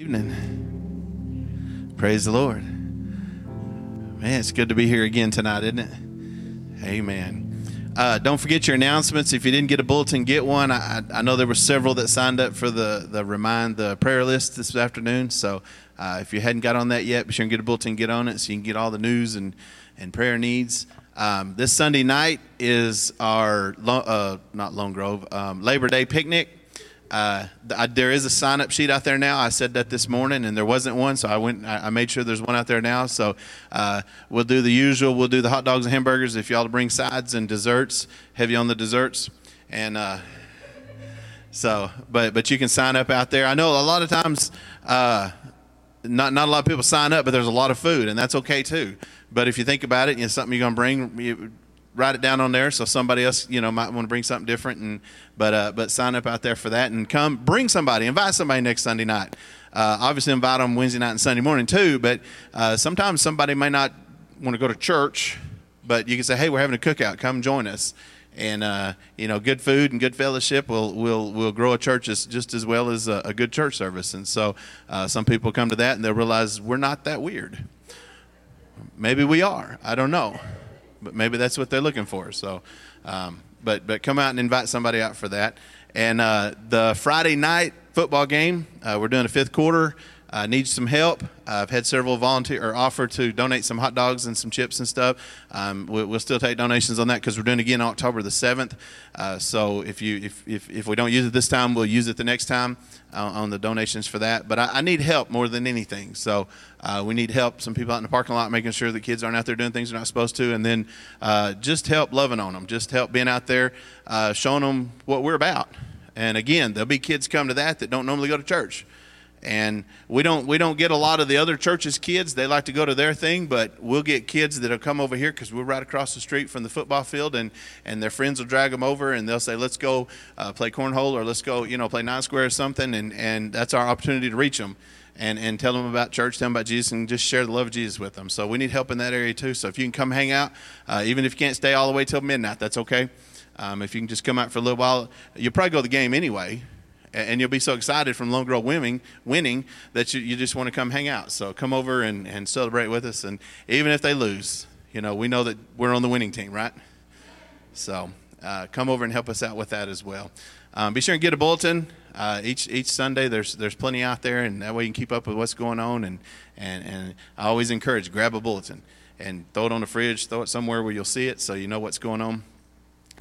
Evening. Praise the Lord. Man, it's good to be here again tonight, isn't it? Amen. Uh, don't forget your announcements. If you didn't get a bulletin, get one. I, I know there were several that signed up for the, the remind the prayer list this afternoon. So uh, if you hadn't got on that yet, be sure and get a bulletin, get on it, so you can get all the news and, and prayer needs. Um, this Sunday night is our uh, not Lone Grove um, Labor Day picnic. Uh, I, there is a sign up sheet out there now. I said that this morning, and there wasn't one, so I went. I, I made sure there's one out there now. So uh, we'll do the usual. We'll do the hot dogs and hamburgers. If y'all bring sides and desserts, heavy on the desserts, and uh, so. But but you can sign up out there. I know a lot of times. Uh, not, not a lot of people sign up, but there's a lot of food, and that's okay too. But if you think about it, you know, something you're to bring, you, write it down on there so somebody else you know might want to bring something different and but uh, but sign up out there for that and come bring somebody invite somebody next sunday night. Uh, obviously invite them wednesday night and sunday morning too but uh, sometimes somebody may not want to go to church but you can say hey we're having a cookout. Come join us. And uh, you know good food and good fellowship will will will grow a church as, just as well as a, a good church service. And so uh, some people come to that and they'll realize we're not that weird. Maybe we are. I don't know but maybe that's what they're looking for. So, um, but but come out and invite somebody out for that. And uh, the Friday night football game, uh, we're doing a fifth quarter. Uh, need some help. I've had several volunteer or offer to donate some hot dogs and some chips and stuff. Um, we'll, we'll, still take donations on that because we're doing again October the seventh. Uh, so if you if, if if we don't use it this time, we'll use it the next time uh, on the donations for that. But I, I need help more than anything. So uh, we need help. Some people out in the parking lot making sure the kids aren't out there doing things they're not supposed to, and then uh, just help loving on them. Just help being out there, uh, showing them what we're about. And again, there'll be kids come to that that don't normally go to church and we don't we don't get a lot of the other churches kids they like to go to their thing but we'll get kids that'll come over here because we're right across the street from the football field and and their friends will drag them over and they'll say let's go uh, play cornhole or let's go you know play nine square or something and and that's our opportunity to reach them and, and tell them about church, tell them about Jesus, and just share the love of Jesus with them. So we need help in that area too. So if you can come hang out, uh, even if you can't stay all the way till midnight, that's okay. Um, if you can just come out for a little while, you'll probably go to the game anyway and you'll be so excited from Lone Grove winning, winning that you, you just want to come hang out. So come over and, and celebrate with us. And even if they lose, you know, we know that we're on the winning team, right? So uh, come over and help us out with that as well. Um, be sure and get a bulletin. Uh, each each Sunday, there's there's plenty out there, and that way you can keep up with what's going on. And and and I always encourage grab a bulletin and throw it on the fridge, throw it somewhere where you'll see it, so you know what's going on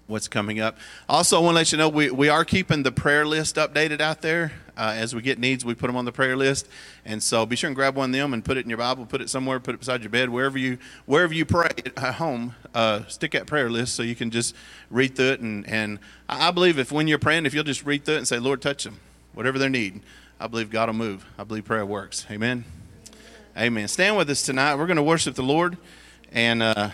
what's coming up. Also, I want to let you know we, we are keeping the prayer list updated out there. Uh, as we get needs, we put them on the prayer list, and so be sure and grab one of them and put it in your Bible, put it somewhere, put it beside your bed, wherever you wherever you pray at home. Uh, stick that prayer list so you can just read through it. And and I believe if when you're praying, if you'll just read through it and say, Lord, touch them, whatever their need, I believe God will move. I believe prayer works. Amen. Amen. Stand with us tonight. We're going to worship the Lord, and uh,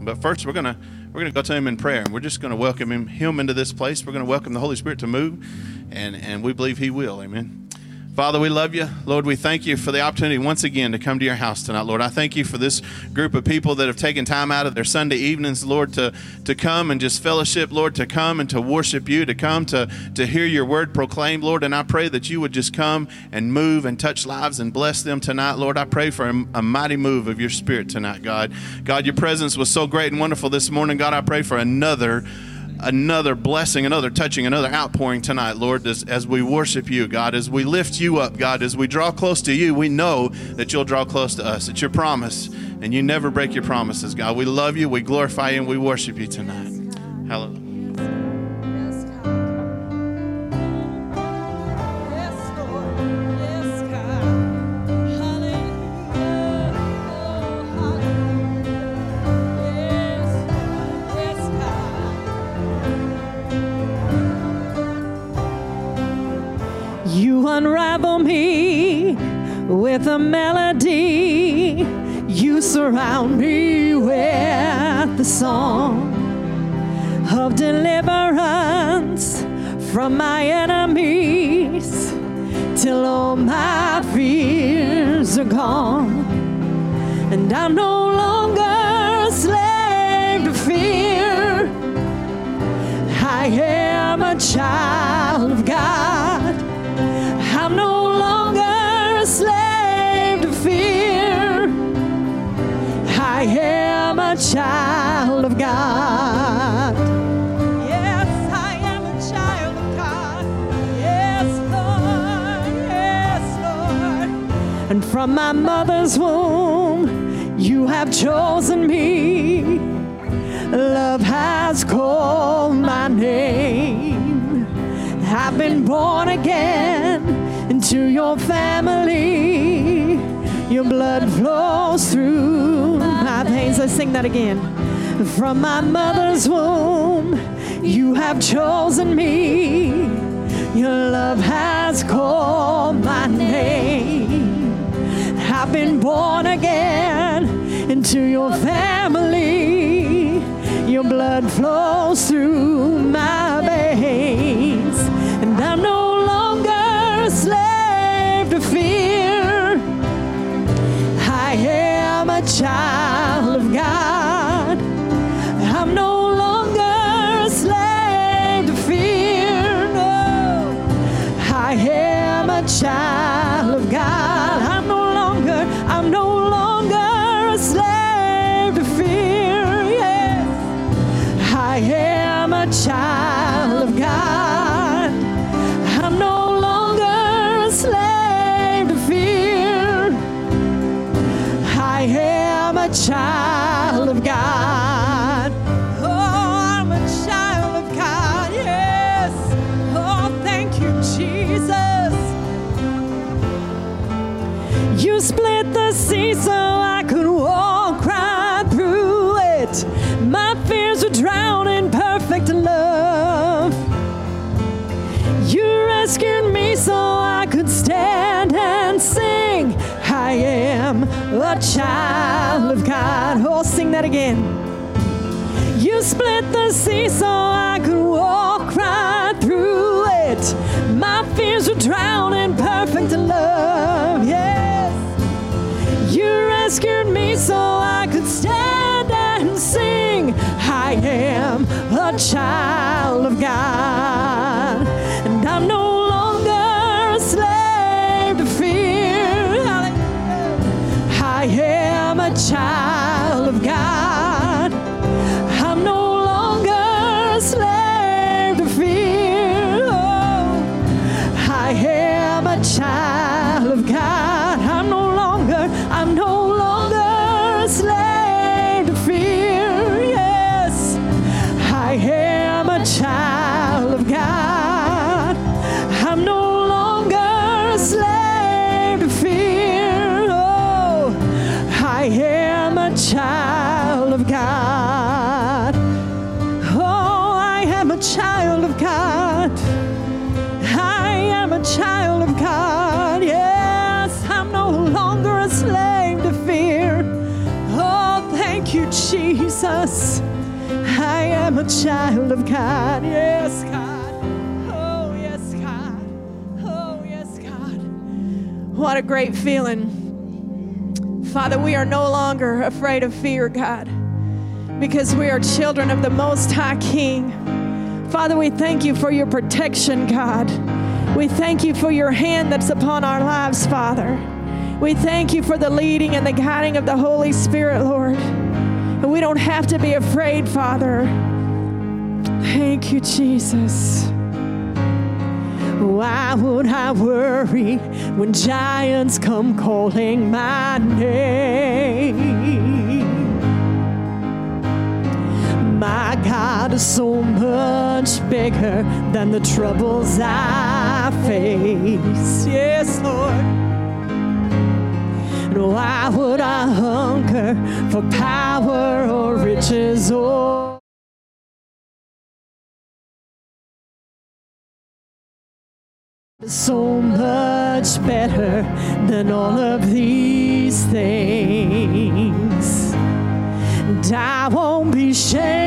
but first we're going to we're going to go to him in prayer and we're just going to welcome him, him into this place. We're going to welcome the Holy Spirit to move, and, and we believe he will. Amen. Father, we love you. Lord, we thank you for the opportunity once again to come to your house tonight, Lord. I thank you for this group of people that have taken time out of their Sunday evenings, Lord, to, to come and just fellowship, Lord, to come and to worship you, to come to, to hear your word proclaimed, Lord. And I pray that you would just come and move and touch lives and bless them tonight, Lord. I pray for a, a mighty move of your spirit tonight, God. God, your presence was so great and wonderful this morning. God, I pray for another another blessing, another touching, another outpouring tonight, Lord, as, as we worship you, God, as we lift you up, God, as we draw close to you, we know that you'll draw close to us. It's your promise, and you never break your promises, God. We love you, we glorify you, and we worship you tonight. Hallelujah. Unravel me with a melody. You surround me with the song of deliverance from my enemies till all my fears are gone. And I'm no from my mother's womb, you have chosen me. Love has called my name. I've been born again into your family. Your blood flows through my veins. Let's sing that again. From my mother's womb, you have chosen me. Your love has called my name. Been born again into your family. Your blood flows through my veins, and I'm no longer a slave to fear. I am a child split the sea so I could walk right through it. My fears were drowned in perfect love. Yes. You rescued me so I could stand and sing. I am a child of God. God. Yes, God. Oh, yes, God. Oh, yes, God. What a great feeling. Father, we are no longer afraid of fear, God, because we are children of the Most High King. Father, we thank you for your protection, God. We thank you for your hand that's upon our lives, Father. We thank you for the leading and the guiding of the Holy Spirit, Lord. And we don't have to be afraid, Father. Thank you, Jesus. Why would I worry when giants come calling my name? My God is so much bigger than the troubles I face. Yes, Lord. And why would I hunger for power or riches or so much better than all of these things. And I won't be shaken,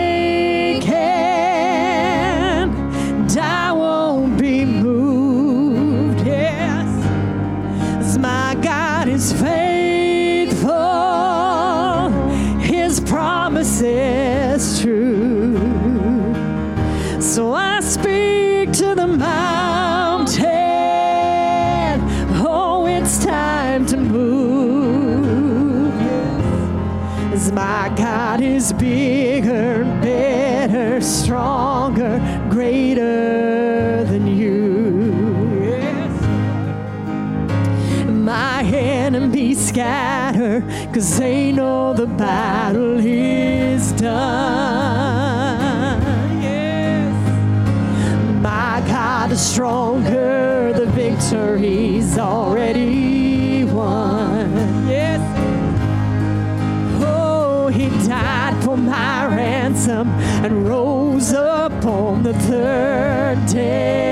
battle is done. Yes. My God is stronger, the victory's already won. Yes. Oh, he died for my ransom and rose up on the third day.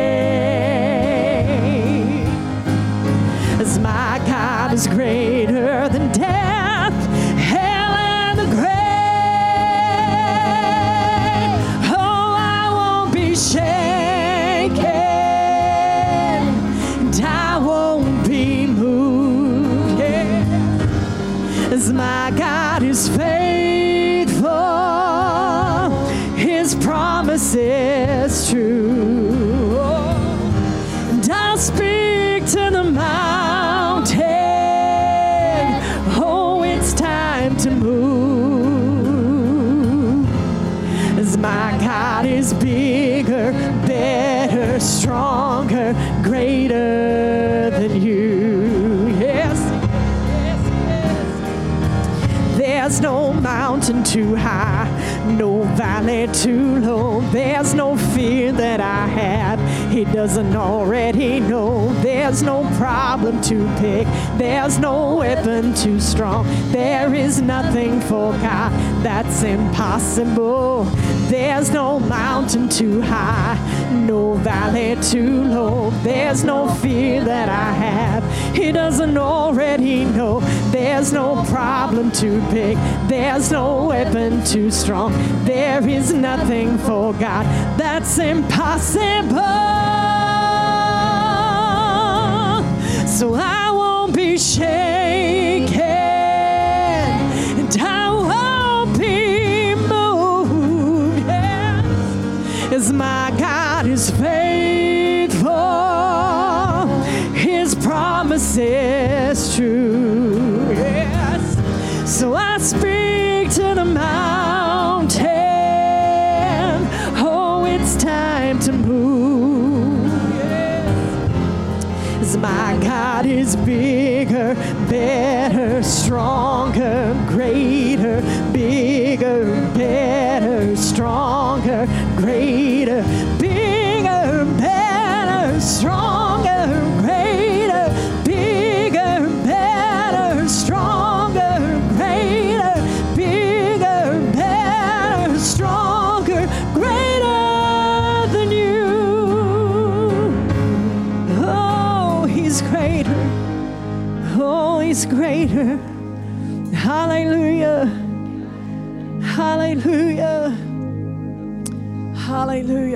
Have he doesn't already know. There's no problem too big, there's no weapon too strong. There is nothing for God that's impossible. There's no mountain too high, no valley too low. There's no fear that I have. He doesn't already know. There's no problem too big. There's no weapon too strong. There is nothing for God that's impossible. So I won't be shaken. Promise is true. Yes. So I speak to the mountain. Oh, it's time to move. Yes my God is bigger, better, stronger,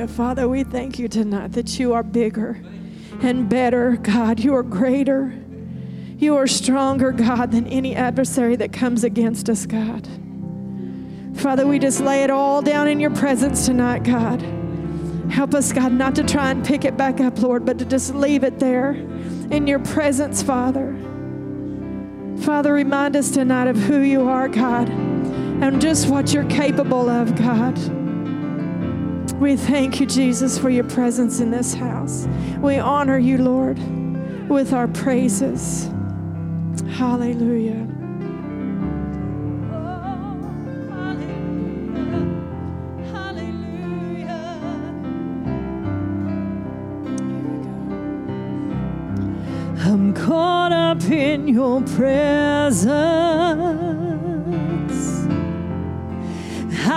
Father, we thank you tonight that you are bigger and better, God. You are greater. You are stronger, God, than any adversary that comes against us, God. Father, we just lay it all down in your presence tonight, God. Help us, God, not to try and pick it back up, Lord, but to just leave it there in your presence, Father. Father, remind us tonight of who you are, God, and just what you're capable of, God. We thank you, Jesus, for your presence in this house. We honor you, Lord, with our praises. Hallelujah. I'm caught up in your presence.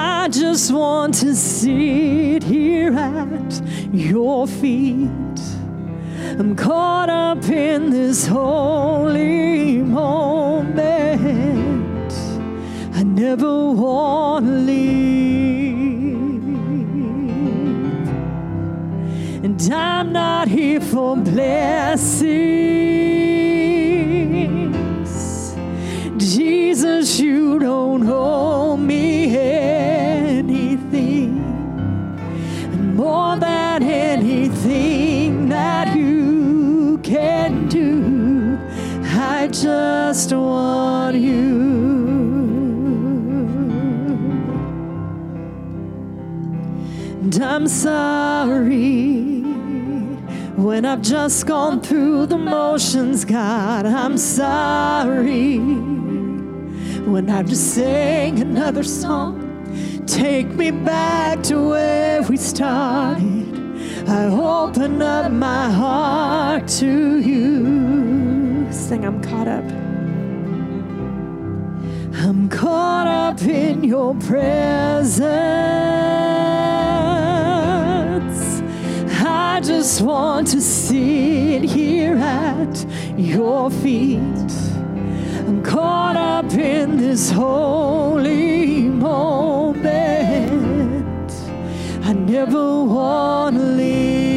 I just want to sit here at your feet. I'm caught up in this holy moment. I never want to leave. And I'm not here for blessings. I'm sorry when I've just gone through the motions, God. I'm sorry when I've just sang another song. Take me back to where we started. I open up my heart to you. Sing, I'm caught up. I'm caught up in your presence. I just want to sit here at your feet. I'm caught up in this holy moment. I never want to leave.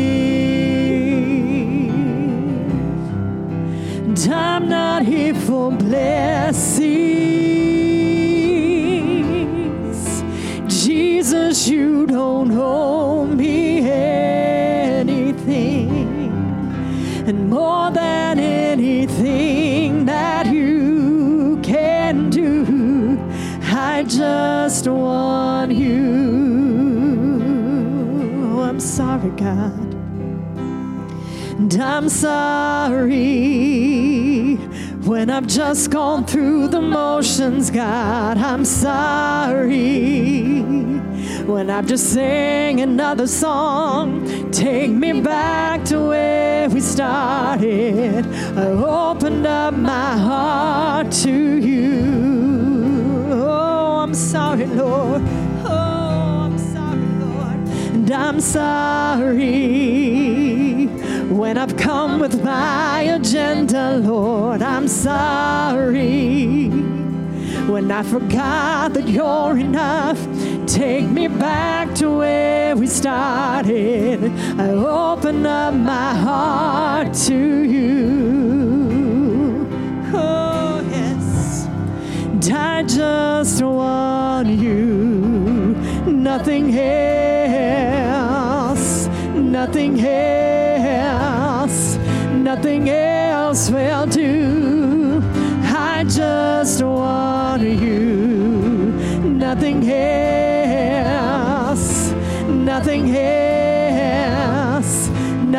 And I'm not here for blessings. Jesus, you don't owe me And more than anything that you can do, I just want you. I'm sorry, God. And I'm sorry when I've just gone through the motions, God. I'm sorry when I've just sang another song. Take me back to where we started. I opened up my heart to you. Oh, I'm sorry, Lord. Oh, I'm sorry, Lord. And I'm sorry when I've come with my agenda, Lord. I'm sorry when I forgot that you're enough. Take me back to where we started. I open up my heart to you. Oh, yes. And I just want you. Nothing else. Nothing else. Nothing else will do. I just want you. Nothing else.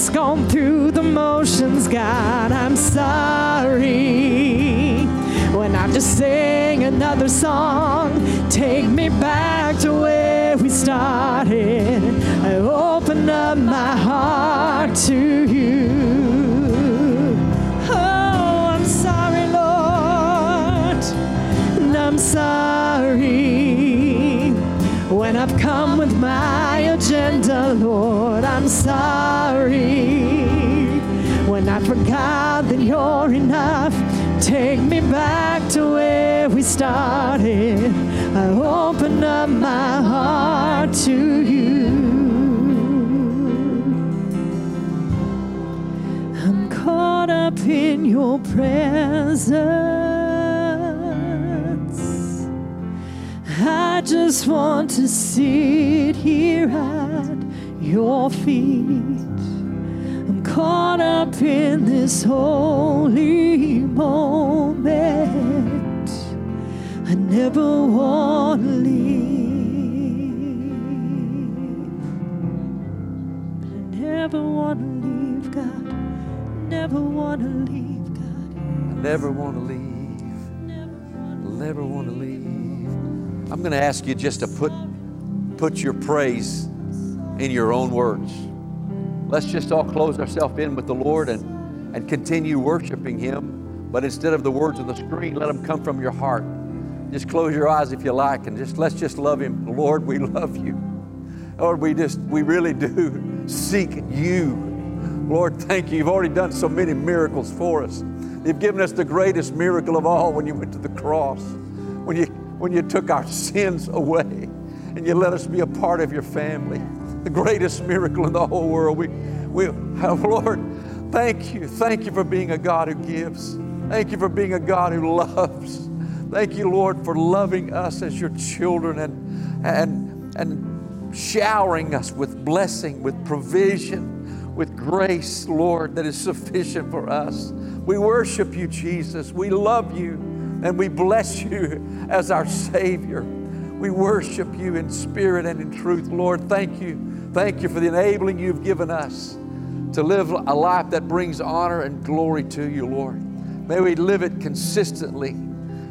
Just gone through the motions, God. I'm sorry when I'm just sing another song. Take me back to where we started. I open up my heart to you. Oh, I'm sorry, Lord. And I'm sorry when I've come with my agenda, Lord. I'm sorry you're enough. Take me back to where we started. I open up my heart to you. I'm caught up in your presence. I just want to sit here at your feet. Caught up in this holy moment. I never want to leave. I never want to leave, God. Never want to leave, God. I never want to leave. Never want to leave. I'm going to ask you just to put put your praise in your own words. Let's just all close ourselves in with the Lord and, and continue worshiping Him. But instead of the words on the screen, let them come from your heart. Just close your eyes if you like and just let's just love Him. Lord, we love you. Lord, we just, we really do seek you. Lord, thank you. You've already done so many miracles for us. You've given us the greatest miracle of all when you went to the cross. When you when you took our sins away and you let us be a part of your family. The greatest miracle in the whole world. We, we, oh Lord, thank you. Thank you for being a God who gives. Thank you for being a God who loves. Thank you, Lord, for loving us as your children and, and, and showering us with blessing, with provision, with grace, Lord, that is sufficient for us. We worship you, Jesus. We love you and we bless you as our Savior. We worship you in spirit and in truth, Lord. Thank you. Thank you for the enabling you've given us to live a life that brings honor and glory to you, Lord. May we live it consistently.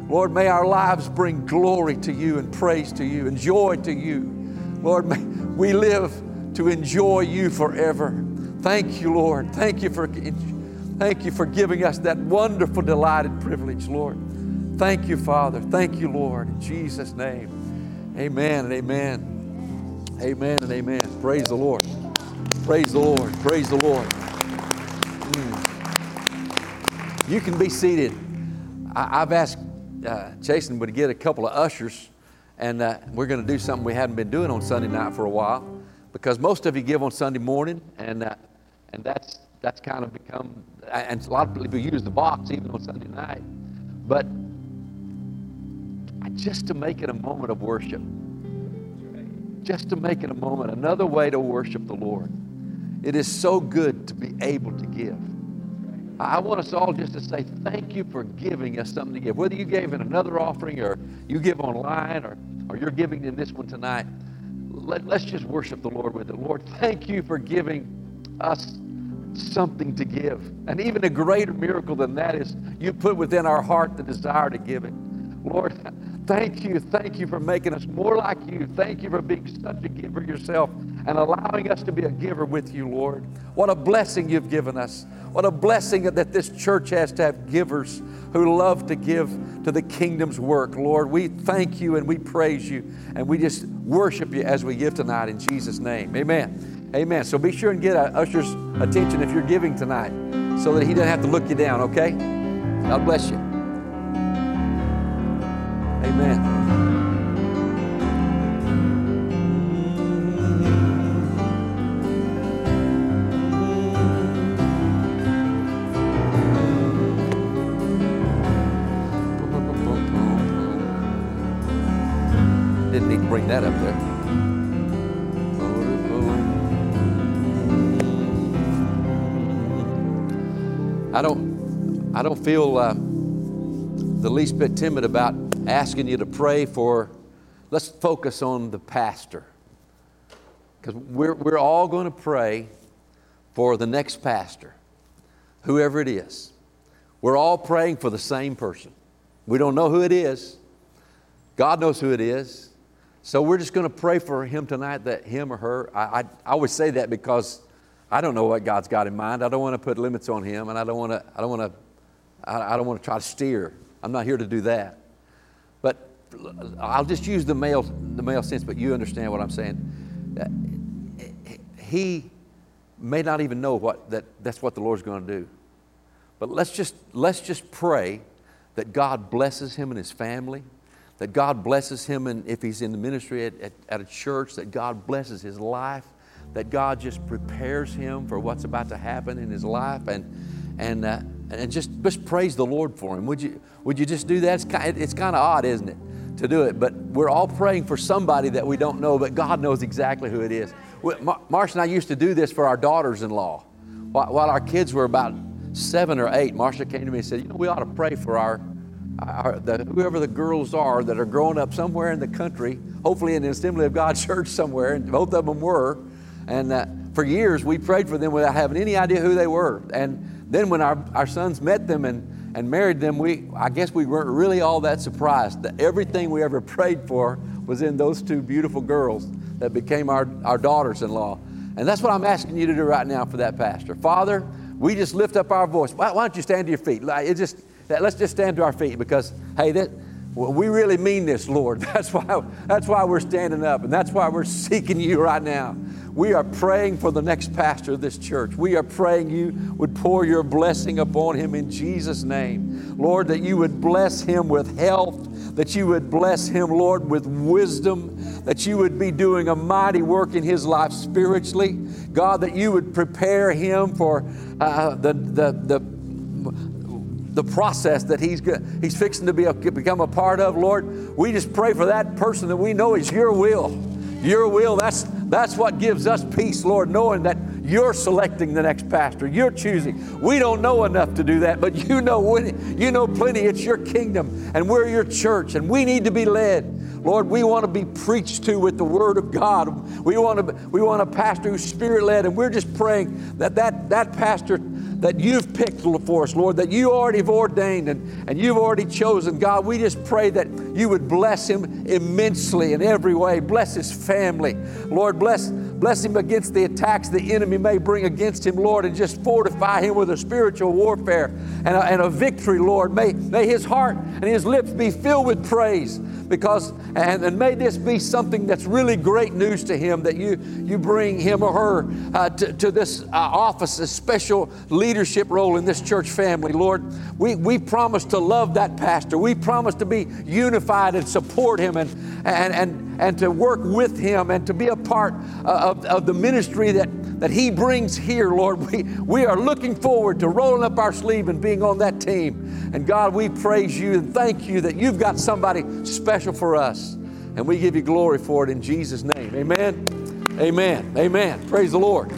Lord, may our lives bring glory to you and praise to you and joy to you. Lord, may we live to enjoy you forever. Thank you, Lord. Thank you for thank you for giving us that wonderful, delighted privilege, Lord. Thank you, Father. Thank you, Lord. In Jesus' name. Amen and amen. Amen and amen. Praise the Lord. Praise the Lord. Praise the Lord. Mm. You can be seated. I, have asked uh, Jason to get a couple of ushers, and uh, we're going to do something we hadn't been doing on Sunday night for a while, because most of you give on Sunday morning, and uh, and that's that's kind of become, and a lot of people use the box even on Sunday night, but just to make it a moment of worship. Just to make it a moment, another way to worship the Lord. It is so good to be able to give. I want us all just to say thank you for giving us something to give. Whether you gave in another offering or you give online or, or you're giving in this one tonight, let, let's just worship the Lord with it. Lord, thank you for giving us something to give. And even a greater miracle than that is you put within our heart the desire to give it. Lord, Thank you. Thank you for making us more like you. Thank you for being such a giver yourself and allowing us to be a giver with you, Lord. What a blessing you've given us. What a blessing that this church has to have givers who love to give to the kingdom's work. Lord, we thank you and we praise you and we just worship you as we give tonight in Jesus' name. Amen. Amen. So be sure and get a usher's attention if you're giving tonight so that he doesn't have to look you down, okay? God bless you. Amen. Didn't need to bring that up there. I don't, I don't feel uh, the least bit timid about asking you to pray for, let's focus on the pastor. Because we're, we're all going to pray for the next pastor, whoever it is. We're all praying for the same person. We don't know who it is. God knows who it is. So we're just going to pray for him tonight, that him or her. I, I, I always say that because I don't know what God's got in mind. I don't want to put limits on him, and I don't want to. I don't want to. I, I don't want to try to steer. I'm not here to do that. But I'll just use the male, the male sense, but you understand what I'm saying. He may not even know what, that that's what the Lord's going to do. But let's just, let's just pray that God blesses him and his family, that God blesses him and if he's in the ministry at, at, at a church, that God blesses his life, that God just prepares him for what's about to happen in his life. And, and, uh, and just, just praise the Lord for him. Would you, would you just do that? It's kind, it's kind of odd, isn't it, to do it? But we're all praying for somebody that we don't know, but God knows exactly who it is. Marcia and I used to do this for our daughters in law. While, while our kids were about seven or eight, Marcia came to me and said, You know, we ought to pray for our, our the, whoever the girls are that are growing up somewhere in the country, hopefully in the Assembly of God church somewhere, and both of them were. And uh, for years, we prayed for them without having any idea who they were. And then when our, our sons met them and, and married them, we, I guess we weren't really all that surprised that everything we ever prayed for was in those two beautiful girls that became our, our daughters in law. And that's what I'm asking you to do right now for that pastor. Father, we just lift up our voice. Why, why don't you stand to your feet? It just, let's just stand to our feet because, hey, that, well, we really mean this, Lord. That's why, that's why we're standing up and that's why we're seeking you right now. We are praying for the next pastor of this church. We are praying you would pour your blessing upon him in Jesus' name. Lord, that you would bless him with health, that you would bless him, Lord, with wisdom, that you would be doing a mighty work in his life spiritually. God, that you would prepare him for uh, the, the, the the process that he's, he's fixing to be a, become a part of, Lord, we just pray for that person that we know is your will. Your will, that's, that's what gives us peace, Lord, knowing that you're selecting the next pastor. You're choosing. We don't know enough to do that, but you know, when, you know plenty. It's your kingdom, and we're your church, and we need to be led. Lord, we want to be preached to with the Word of God. We want to, we want a pastor who's Spirit led, and we're just praying that that, that pastor that you've picked for us, Lord, that you already have ordained and, and you've already chosen. God, we just pray that you would bless him immensely in every way. Bless his family. Lord, bless, bless him against the attacks the enemy may bring against him, Lord, and just fortify him with a spiritual warfare and a, and a victory, Lord. May, may his heart and his lips be filled with praise because and, and may this be something that's really great news to him that you you bring him or her uh, to, to this uh, office a special leadership role in this church family lord we, we promise to love that pastor we promise to be unified and support him and and and, and to work with him and to be a part uh, of, of the ministry that that He brings here, Lord. We, we are looking forward to rolling up our sleeve and being on that team. And God, we praise you and thank you that you've got somebody special for us. And we give you glory for it in Jesus' name. Amen. Amen. Amen. Praise the Lord.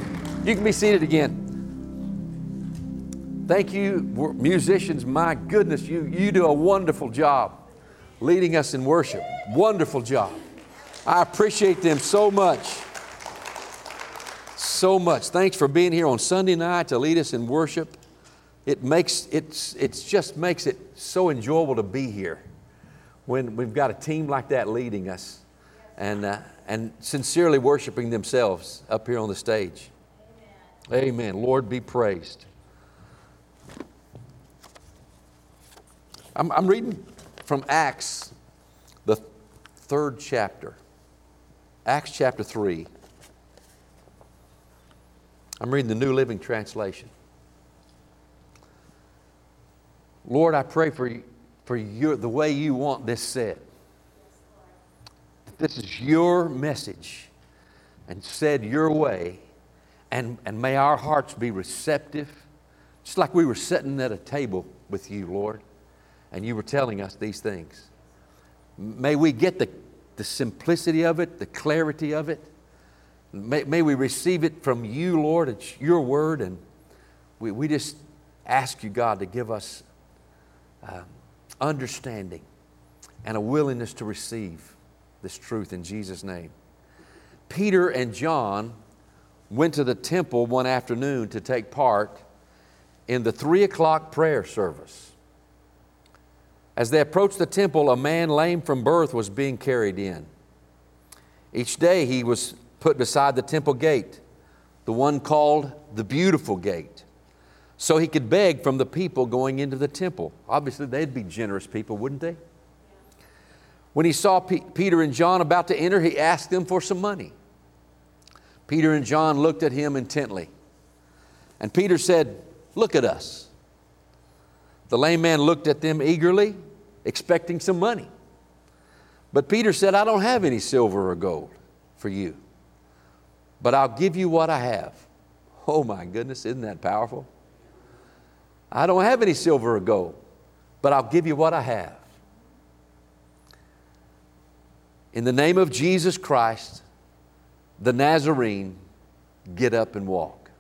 You can be seated again. Thank you, musicians. My goodness, you, you do a wonderful job leading us in worship. Wonderful job. I appreciate them so much so much. Thanks for being here on Sunday night to lead us in worship. It makes it's it's just makes it so enjoyable to be here when we've got a team like that leading us and uh, and sincerely worshiping themselves up here on the stage. Amen. Amen. Lord be praised. I'm, I'm reading from Acts, the third chapter. Acts chapter 3. I'm reading the New Living Translation. Lord, I pray for, you, for your, the way you want this said. This is your message and said your way, and, and may our hearts be receptive, just like we were sitting at a table with you, Lord, and you were telling us these things. May we get the, the simplicity of it, the clarity of it, May, may we receive it from you, Lord. It's your word. And we, we just ask you, God, to give us uh, understanding and a willingness to receive this truth in Jesus' name. Peter and John went to the temple one afternoon to take part in the three o'clock prayer service. As they approached the temple, a man lame from birth was being carried in. Each day he was put beside the temple gate, the one called the Beautiful Gate, so he could beg from the people going into the temple. Obviously, they'd be generous people, wouldn't they? When he saw P- Peter and John about to enter, he asked them for some money. Peter and John looked at him intently. And Peter said, Look at us. The lame man looked at them eagerly, expecting some money. But Peter said, I don't have any silver or gold for you but I'll give you what I have. Oh my goodness, isn't that powerful? I don't have any silver or gold, but I'll give you what I have. In the name of Jesus Christ, the Nazarene, get up and walk.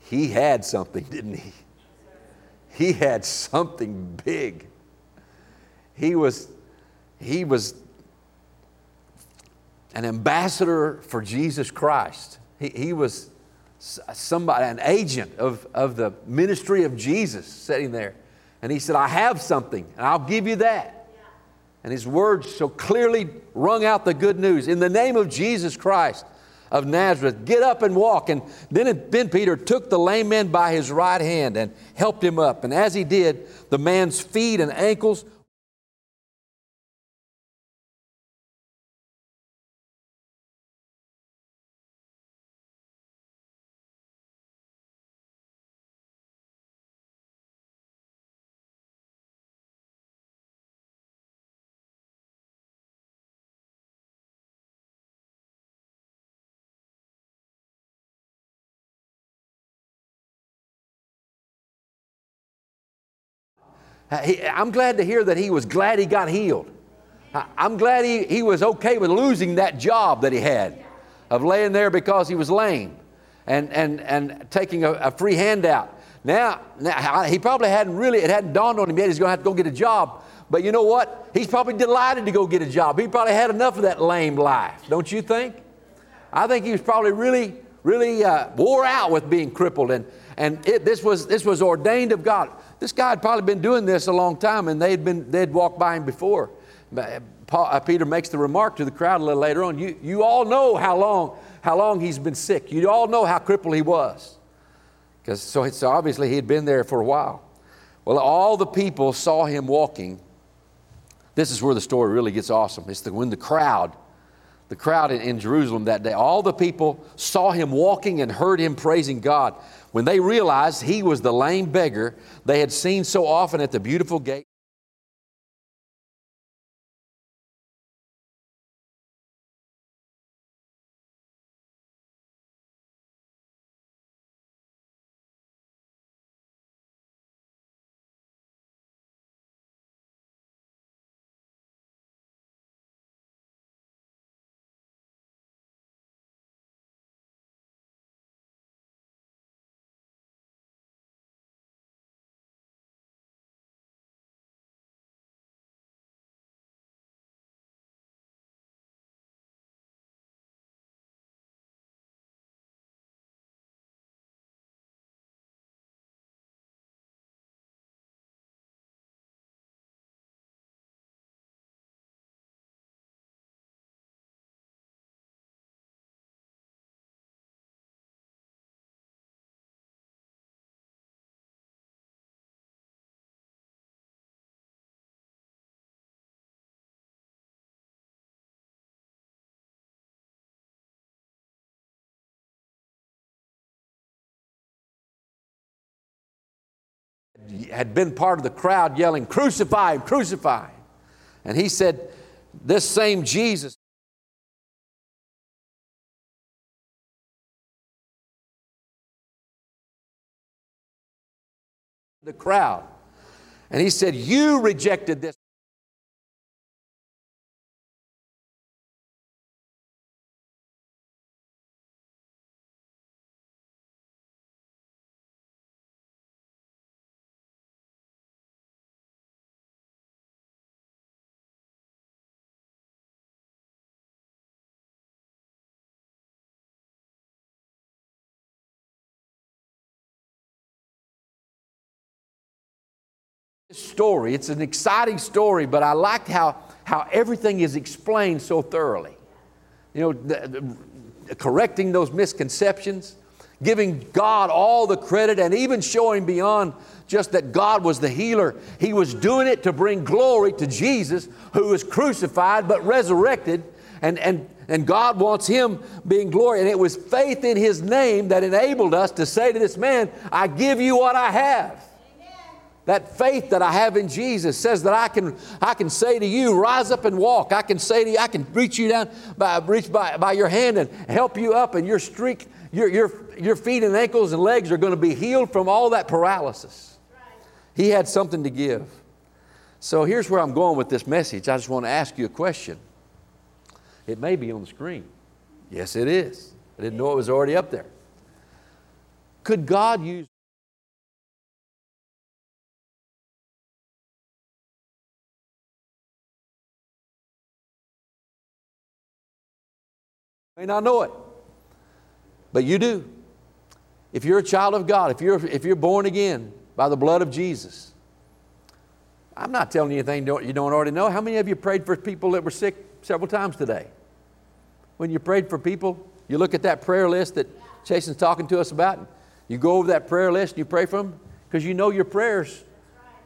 He had something, didn't he? He had something big. He was, he was an ambassador for Jesus Christ. He, he was somebody, an agent of, of the ministry of Jesus sitting there. And he said, I have something, and I'll give you that. And his words so clearly rung out the good news. In the name of Jesus Christ of Nazareth, get up and walk. And then, then Peter took the lame man by his right hand and helped him up. And as he did, the man's feet and ankles He- I'm glad to hear that he was glad he got healed. I- I'm glad he, he was okay with losing that job that he had of laying there because he was lame and, and, and taking a, a free handout. Now, now, he probably hadn't really, it hadn't dawned on him yet he's going to have to go get a job. But you know what? He's probably delighted to go get a job. He probably had enough of that lame life, don't you think? I think he was probably really, really uh, wore out with being crippled. And, and it, this, was, this was ordained of God. This guy had probably been doing this a long time and they'd, been, they'd walked by him before. But Paul, uh, Peter makes the remark to the crowd a little later on you, you all know how long, how long he's been sick. You all know how crippled he was. Because so, so obviously he had been there for a while. Well, all the people saw him walking. This is where the story really gets awesome. It's the, when the crowd, the crowd in, in Jerusalem that day, all the people saw him walking and heard him praising God. When they realized he was the lame beggar they had seen so often at the beautiful gate. Had been part of the crowd yelling, Crucify him, crucify him. And he said, This same Jesus. The crowd. And he said, You rejected this. Story. It's an exciting story, but I liked how, how everything is explained so thoroughly. You know, the, the, correcting those misconceptions, giving God all the credit, and even showing beyond just that God was the healer. He was doing it to bring glory to Jesus, who was crucified but resurrected. And, and, and God wants him being glory. And it was faith in his name that enabled us to say to this man, I give you what I have. That faith that I have in Jesus says that I can, I can say to you, rise up and walk. I can say to you, I can reach you down by, reach by, by your hand and help you up, and your streak, your, your, your feet and ankles and legs are going to be healed from all that paralysis. He had something to give. So here's where I'm going with this message. I just want to ask you a question. It may be on the screen. Yes, it is. I didn't know it was already up there. Could God use may not know it, but you do. If you're a child of God, if you're, if you're born again by the blood of Jesus, I'm not telling you anything you don't already know. How many of you prayed for people that were sick several times today? When you prayed for people, you look at that prayer list that Jason's talking to us about, and you go over that prayer list and you pray for them because you know your prayers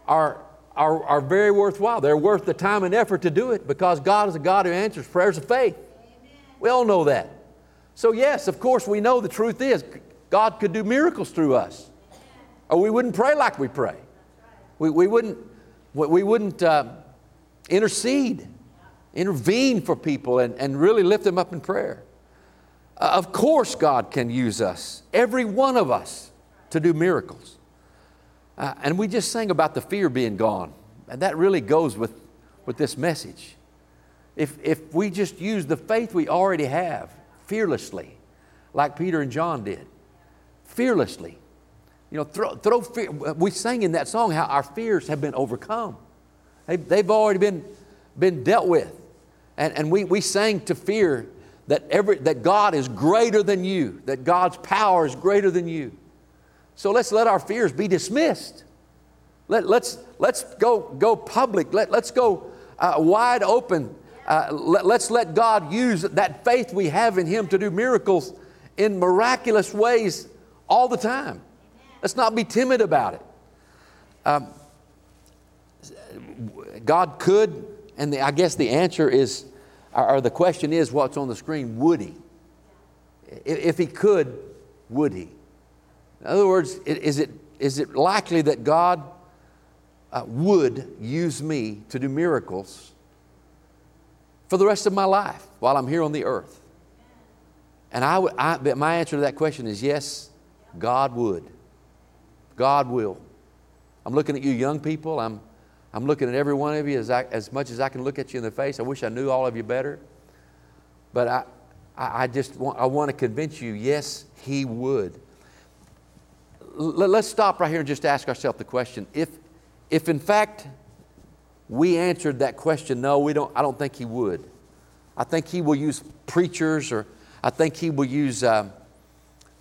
are, are, are very worthwhile. They're worth the time and effort to do it because God is a God who answers prayers of faith. We all know that. So, yes, of course, we know the truth is God could do miracles through us. Or we wouldn't pray like we pray. We, we wouldn't, we wouldn't uh, intercede, intervene for people, and, and really lift them up in prayer. Uh, of course, God can use us, every one of us, to do miracles. Uh, and we just sang about the fear being gone. and that really goes with, with this message. If, if we just use the faith we already have fearlessly, like Peter and John did, fearlessly, you know, throw, throw fear. We sang in that song how our fears have been overcome. They, they've already been, been dealt with. And, and we, we sang to fear that, every, that God is greater than you, that God's power is greater than you. So let's let our fears be dismissed. Let, let's, let's go, go public. Let, let's go uh, wide open. Uh, let, let's let God use that faith we have in Him to do miracles in miraculous ways all the time. Let's not be timid about it. Um, God could, and the, I guess the answer is, or the question is what's on the screen would He? If He could, would He? In other words, is it, is it likely that God uh, would use me to do miracles for the rest of my life while I'm here on the earth? And I, would, I, my answer to that question is yes, God would. God will. I'm looking at you, young people. I'm, I'm looking at every one of you as, I, as much as I can look at you in the face. I wish I knew all of you better. But I, I, I just want, I want to convince you yes, He would. L- let's stop right here and just ask ourselves the question if, if in fact we answered that question, no, we don't, I don't think He would. I think He will use preachers or I think He will use. Uh,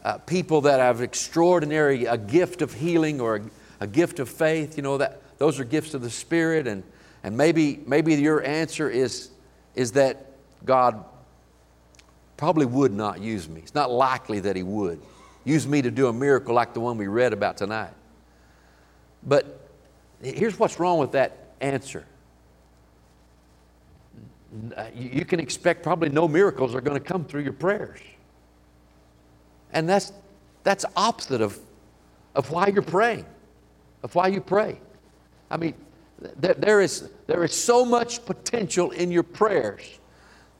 uh, people that have extraordinary a gift of healing or a, a, gift of faith. You know that those are gifts of the Spirit, and and maybe maybe your answer is is that God probably would not use me. It's not likely that He would use me to do a miracle like the one we read about tonight. But here's what's wrong with that answer. You can expect probably no miracles are going to come through your prayers. And that's, that's opposite of, of why you're praying, of why you pray. I mean, there, there, is, there is so much potential in your prayers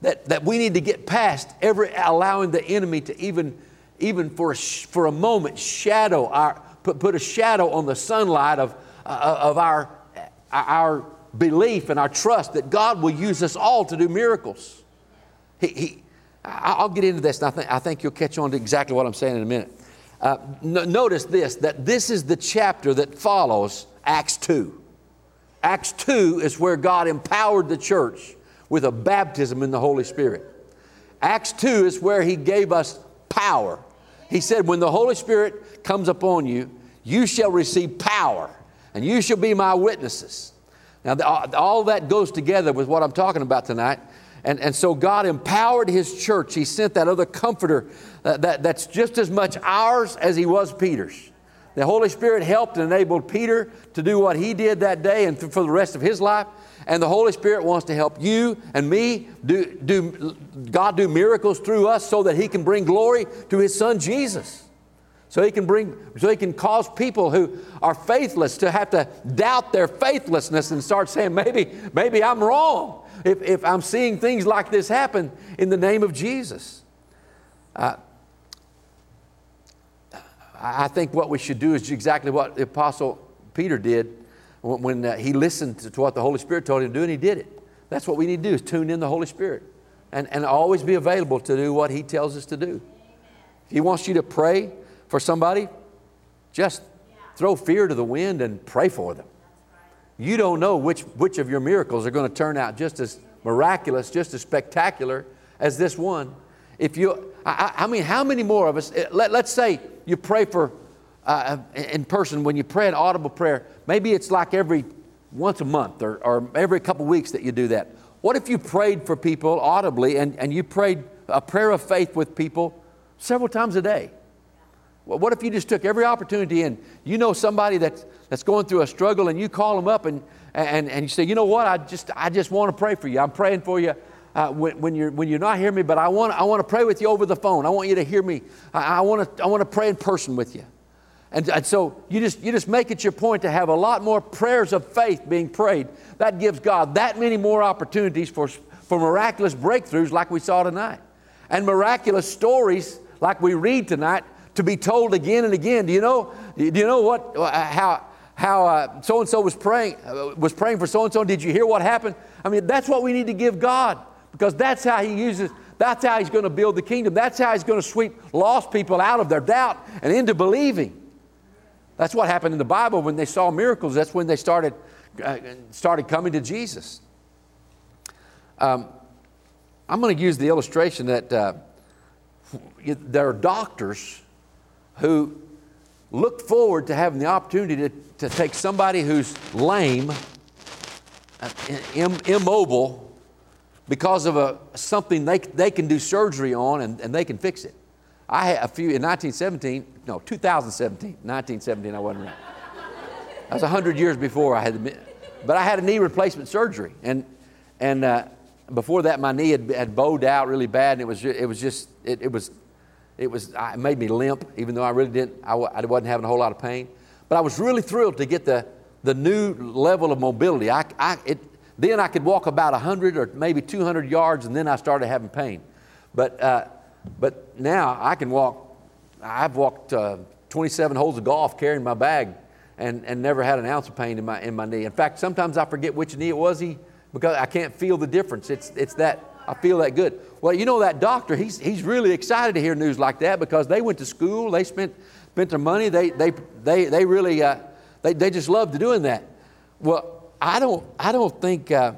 that, that we need to get past every allowing the enemy to even, even for, a, for a moment shadow our, put, put a shadow on the sunlight of, uh, of our, our belief and our trust that God will use us all to do miracles. He, he, I'll get into this, and I think, I think you'll catch on to exactly what I'm saying in a minute. Uh, notice this that this is the chapter that follows Acts 2. Acts 2 is where God empowered the church with a baptism in the Holy Spirit. Acts 2 is where He gave us power. He said, When the Holy Spirit comes upon you, you shall receive power, and you shall be my witnesses. Now, all that goes together with what I'm talking about tonight. And, and so God empowered His church. He sent that other comforter uh, that, that's just as much ours as He was Peter's. The Holy Spirit helped and enabled Peter to do what he did that day and for the rest of his life. And the Holy Spirit wants to help you and me do, do God do miracles through us so that He can bring glory to His Son Jesus. So he can bring, so he can cause people who are faithless to have to doubt their faithlessness and start saying, maybe, maybe I'm wrong if, if I'm seeing things like this happen in the name of Jesus. Uh, I think what we should do is exactly what the Apostle Peter did when uh, he listened to what the Holy Spirit told him to do and he did it. That's what we need to do is tune in the Holy Spirit and, and always be available to do what he tells us to do. If he wants you to pray for somebody, just throw fear to the wind and pray for them. You don't know which, which of your miracles are going to turn out just as miraculous, just as spectacular as this one. If you, I, I mean, how many more of us, eh, let, let's say you pray for, uh, in person, when you pray an audible prayer, maybe it's like every once a month or, or every couple of weeks that you do that. What if you prayed for people audibly and, and you prayed a prayer of faith with people several times a day? What if you just took every opportunity and you know somebody that's, that's going through a struggle and you call them up and, and, and you say, you know what, I just, I just want to pray for you. I'm praying for you uh, when, when, you're, when you're not hearing me, but I want, I want to pray with you over the phone. I want you to hear me. I, I, want, to, I want to pray in person with you. And, and so you just, you just make it your point to have a lot more prayers of faith being prayed. That gives God that many more opportunities for, for miraculous breakthroughs like we saw tonight. And miraculous stories like we read tonight to be told again and again. Do you know, do you know what, how, how so and so was praying uh, was praying for so and so. Did you hear what happened? I mean, that's what we need to give God because that's how He uses. That's how He's going to build the kingdom. That's how He's going to sweep lost people out of their doubt and into believing. That's what happened in the Bible when they saw miracles. That's when they started uh, started coming to Jesus. Um, I'm going to use the illustration that uh, there are doctors who look forward to having the opportunity to, to take somebody who's lame, uh, Im- immobile, because of a, something they, they can do surgery on and, and they can fix it. I had a few in 1917, no, 2017, 1917, I wasn't around. That was 100 years before I had the, but I had a knee replacement surgery. And, and uh, before that, my knee had, had bowed out really bad, and it was, it was just, it, it was it, was, it made me limp, even though I really didn't, I, I wasn't having a whole lot of pain. But I was really thrilled to get the, the new level of mobility. I, I, it, then I could walk about 100 or maybe 200 yards, and then I started having pain. But, uh, but now I can walk, I've walked uh, 27 holes of golf carrying my bag and, and never had an ounce of pain in my, in my knee. In fact, sometimes I forget which knee it was he, because I can't feel the difference. It's, it's that I feel that good. Well, you know, that doctor, he's, he's really excited to hear news like that because they went to school, they spent, spent their money, they, they, they, they really, uh, they, they just loved doing that. Well, I don't, I don't think uh,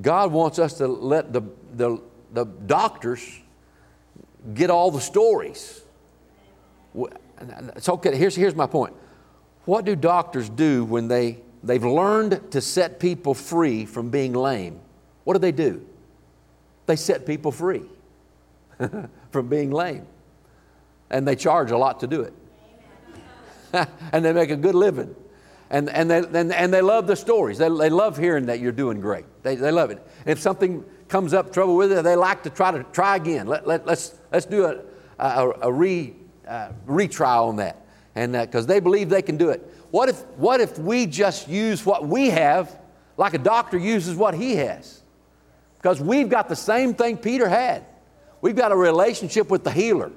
God wants us to let the, the, the doctors get all the stories. It's okay. Here's, here's my point. What do doctors do when they, they've learned to set people free from being lame? What do they do? They set people free from being lame. And they charge a lot to do it. and they make a good living. And, and, they, and, and they love the stories. They, they love hearing that you're doing great. They, they love it. And if something comes up, trouble with it, they like to try to try again. Let, let, let's, let's do a, a, a re, uh, on that. And because uh, they believe they can do it. What if, what if we just use what we have like a doctor uses what he has? Because we've got the same thing Peter had. We've got a relationship with the healer.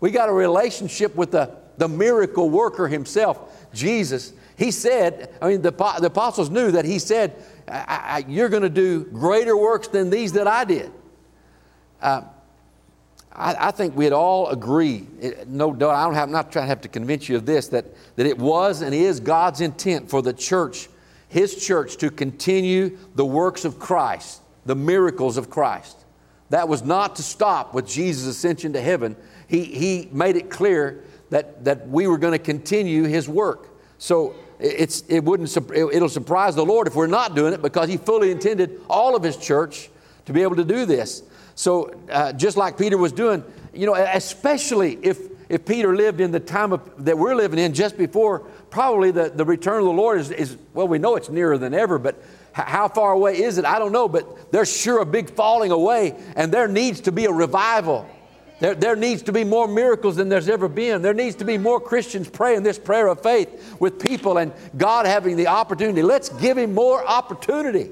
We got a relationship with the, the miracle worker himself, Jesus. He said, I mean, the, the apostles knew that he said, I, I, You're going to do greater works than these that I did. Uh, I, I, think we'd all agree, no, no, I don't have, I'm not trying to have to convince you of this, that, that it was and is God's intent for the church, His church, to continue the works of Christ the miracles of Christ. That was not to stop with Jesus' ascension to heaven. He, he made it clear that, that we were going to continue his work. So it's, it wouldn't, it'll surprise the Lord if we're not doing it because he fully intended all of his church to be able to do this. So uh, just like Peter was doing, you know, especially if, if Peter lived in the time of, that we're living in just before probably the, the return of the Lord is, is, well, we know it's nearer than ever, but how far away is it? I don't know, but there's sure a big falling away, and there needs to be a revival. There, there needs to be more miracles than there's ever been. There needs to be more Christians praying this prayer of faith with people and God having the opportunity. Let's give Him more opportunity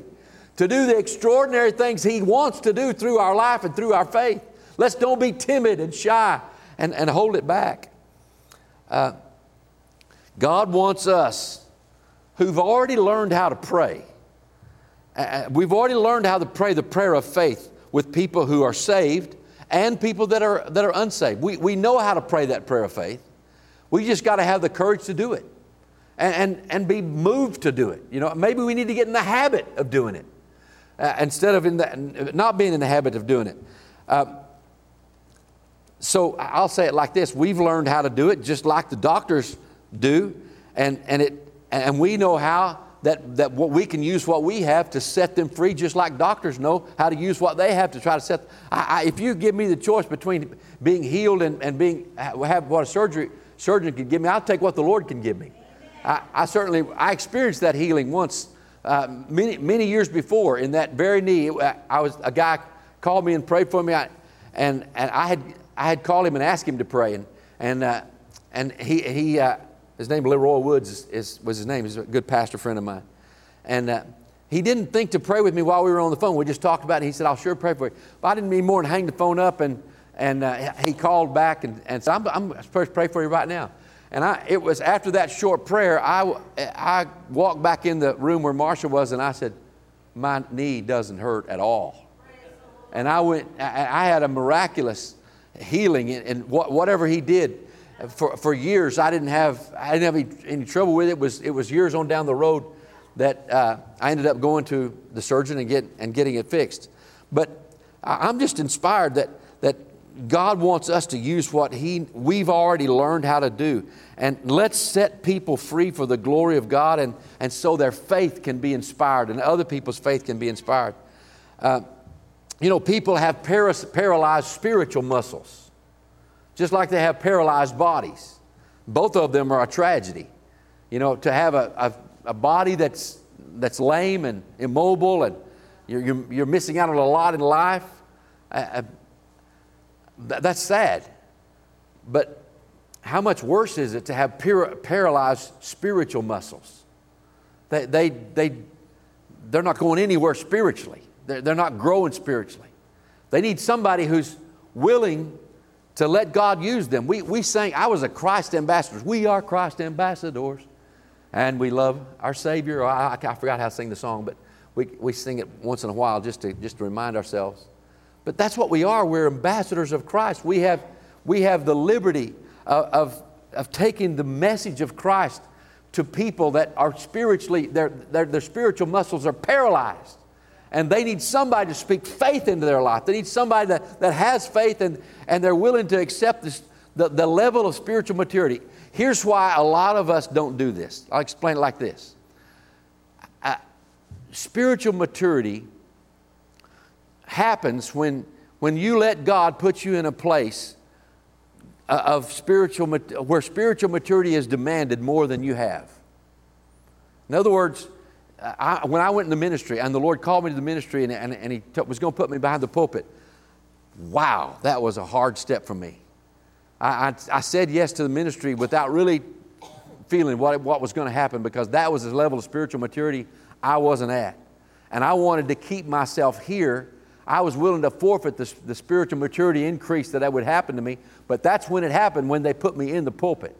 to do the extraordinary things He wants to do through our life and through our faith. Let's don't be timid and shy and, and hold it back. Uh, God wants us who've already learned how to pray uh, we've already learned how to pray the prayer of faith with people who are saved and people that are, that are unsaved. We, we know how to pray that prayer of faith. We just got to have the courage to do it and, and, and, be moved to do it. You know, maybe we need to get in the habit of doing it uh, instead of in the, not being in the habit of doing it. Uh, so I'll say it like this we've learned how to do it just like the doctors do, and, and, it, and we know how that, that what we can use what we have to set them free, just like doctors know how to use what they have to try to set. I, I, if you give me the choice between being healed and, and being have what a surgery surgeon can give me, I'll take what the Lord can give me. I, I certainly I experienced that healing once uh, many many years before in that very knee. I was a guy called me and prayed for me, I, and and I had I had called him and asked him to pray, and and uh, and he he. Uh, his name, Leroy Woods, is, is, was his name. He's a good pastor friend of mine. And uh, he didn't think to pray with me while we were on the phone. We just talked about it. He said, I'll sure pray for you. But I didn't mean more than hang the phone up. And, and uh, he called back and, and said, I'm, I'm supposed to pray for you right now. And I, it was after that short prayer, I, I walked back in the room where Marsha was and I said, My knee doesn't hurt at all. And I went, I, I had a miraculous healing, and, and whatever he did, for, for years, I didn't have, I didn't have any, any trouble with it. It was, it was years on down the road that uh, I ended up going to the surgeon and, get, and getting it fixed. But I'm just inspired that, that God wants us to use what he, we've already learned how to do. And let's set people free for the glory of God and, and so their faith can be inspired and other people's faith can be inspired. Uh, you know, people have paras- paralyzed spiritual muscles, just like they have paralyzed bodies. Both of them are a tragedy. You know, to have a, a, a body that's, that's lame and immobile and you're, you're, you're missing out on a lot in life, uh, uh, that's sad. But how much worse is it to have par- paralyzed spiritual muscles? They, they, they, they're not going anywhere spiritually. They're, they're not growing spiritually. They need somebody who's willing to let God use them. We, we sang, I was a Christ ambassador. We are Christ ambassadors. And we love our Savior. I, I forgot how to sing the song, but we, we sing it once in a while just to, just to remind ourselves. But that's what we are. We're ambassadors of Christ. We have, we have the liberty of, of, of taking the message of Christ to people that are spiritually, their, their, their spiritual muscles are paralyzed and they need somebody to speak faith into their life. They need somebody that, that has faith and, and they're willing to accept this, the, the level of spiritual maturity. Here's why a lot of us don't do this. I'll explain it like this uh, spiritual maturity happens when, when you let God put you in a place uh, of spiritual, where spiritual maturity is demanded more than you have. In other words, I, when I went in the ministry and the Lord called me to the ministry and, and, and He t- was going to put me behind the pulpit, wow, that was a hard step for me. I, I, I said yes to the ministry without really feeling what, what was going to happen because that was the level of spiritual maturity I wasn't at. And I wanted to keep myself here. I was willing to forfeit the, the spiritual maturity increase that, that would happen to me, but that's when it happened when they put me in the pulpit.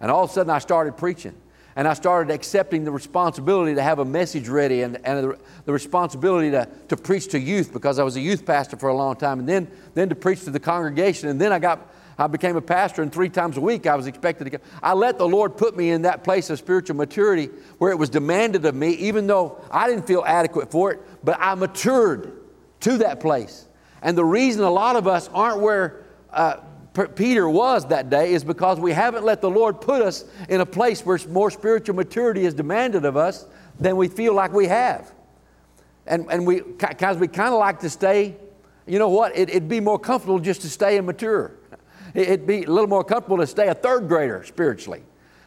And all of a sudden I started preaching and I started accepting the responsibility to have a message ready and, and the, the, responsibility to, to preach to youth because I was a youth pastor for a long time, and then, then to preach to the congregation. And then I got I became a pastor, and three times a week I was expected to go. I let the Lord put me in that place of spiritual maturity where it was demanded of me, even though I didn't feel adequate for it, but I matured to that place. And the reason a lot of us aren't where uh, Peter was that day is because we haven't let the Lord put us in a place where more spiritual maturity is demanded of us than we feel like we have. And, and we, because we kind of like to stay, you know what, it, it'd be more comfortable just to stay and mature. It'd be a little more comfortable to stay a third grader spiritually.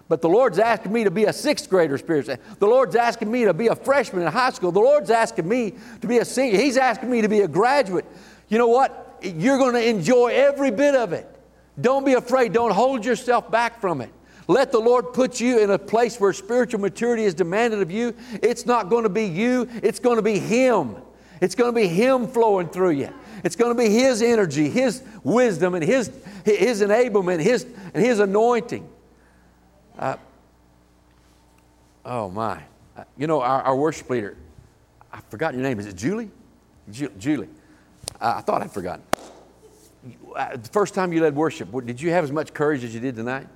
But the Lord's asking me to be a sixth grader spiritually. The Lord's asking me to be a freshman in high school. The Lord's asking me to be a senior. He's asking me to be a graduate. You know what? You're going to enjoy every bit of it. Don't be afraid. Don't hold yourself back from it. Let the Lord put you in a place where spiritual maturity is demanded of you. It's not going to be you, it's going to be Him. It's going to be Him flowing through you. It's going to be His energy, His wisdom, and His, his enablement, His, and His anointing. Uh, oh, my. Uh, you know, our, our, worship leader, I forgot your name. Is it Julie? Ju- Julie. Uh, I thought I'd forgotten. Uh, the first time you led worship, did you have as much courage as you did tonight?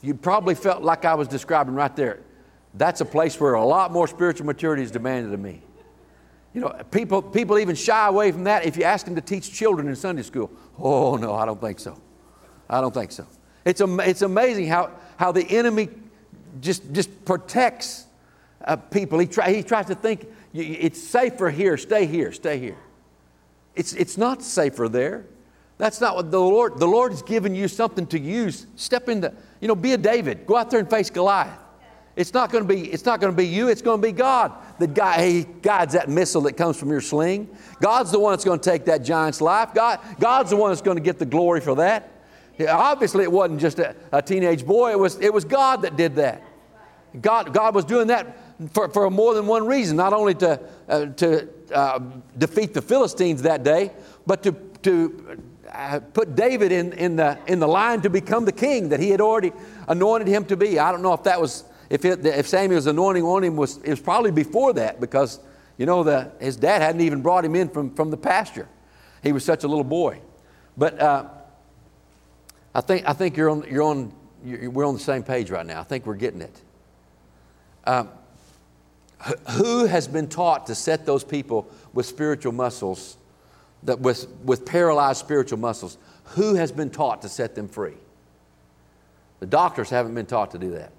You probably felt like I was describing right there. That's a place where a lot more spiritual maturity is demanded of me. You know, people, people even shy away from that if you ask them to teach children in Sunday school. Oh, no, I don't think so. I don't think so. It's, am- it's amazing how, how the enemy just, just protects uh, people. He, try, he tries to think it's safer here, stay here, stay here. It's, it's not safer there. That's not what the Lord, the Lord has given you something to use. Step into, you know, be a David. Go out there and face Goliath. It's not going to be, it's not going to be you, it's going to be God. The guy, he guides that missile that comes from your sling. God's the one that's going to take that giant's life. God, God's the one that's going to get the glory for that. Yeah, obviously, it wasn't just a, a, teenage boy, it was, it was God that did that. God, God was doing that for, for more than one reason, not only to, uh, to uh, defeat the Philistines that day, but to, to put David in, in, the, in the line to become the king that he had already anointed him to be. I don't know if that was, if, it, if Samuel's anointing on him was, it was probably before that because, you know, the, his dad hadn't even brought him in from, from the pasture. He was such a little boy. But uh, I think, I think you're on, you're on, you're, we're on the same page right now. I think we're getting it. Um, who has been taught to set those people with spiritual muscles, that with, with paralyzed spiritual muscles, who has been taught to set them free? The doctors haven't been taught to do that.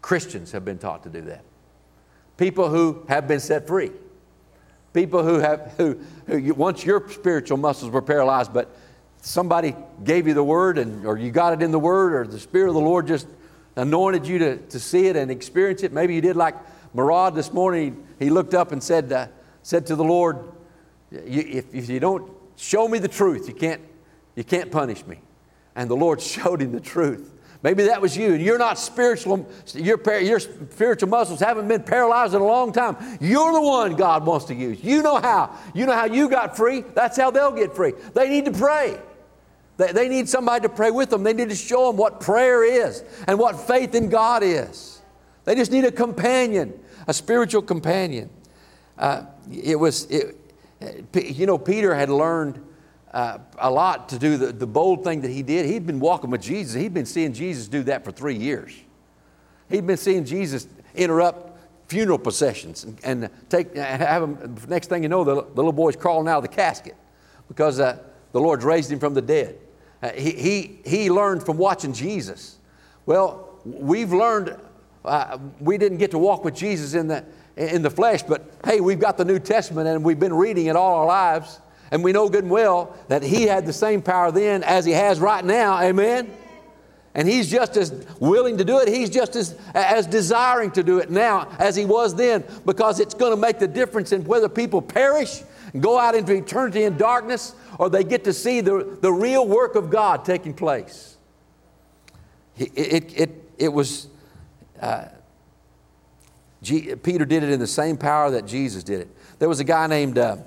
Christians have been taught to do that. People who have been set free. People who have, who, who once your spiritual muscles were paralyzed, but somebody gave you the word and, or you got it in the word or the Spirit of the Lord just anointed you to, to see it and experience it. Maybe you did like Marad this morning. He looked up and said, uh, said to the Lord, if, if you don't show me the truth, you can't, you can't punish me. And the Lord showed him the truth. Maybe that was you, and you're not spiritual, your, your spiritual muscles haven't been paralyzed in a long time. You're the one God wants to use. You know how. You know how you got free. That's how they'll get free. They need to pray. They, they need somebody to pray with them. They need to show them what prayer is and what faith in God is. They just need a companion, a spiritual companion. Uh, it was, it, you know, Peter had learned uh, a lot to do the, the bold thing that he did. He'd been walking with Jesus, he'd been seeing Jesus do that for three years. He'd been seeing Jesus interrupt funeral processions and, and take, have them, next thing you know, the, the, little boy's crawling out of the casket because uh, the Lord's raised him from the dead. Uh, he, he, he learned from watching Jesus. Well, we've learned, uh, we didn't get to walk with Jesus in the, in the flesh, but hey, we've got the New Testament and we've been reading it all our lives. And we know good and well that he had the same power then as he has right now. Amen? And he's just as willing to do it. He's just as, as desiring to do it now as he was then because it's going to make the difference in whether people perish and go out into eternity in darkness or they get to see the, the real work of God taking place. It, it, it, it was, uh, G, Peter did it in the same power that Jesus did it. There was a guy named, uh,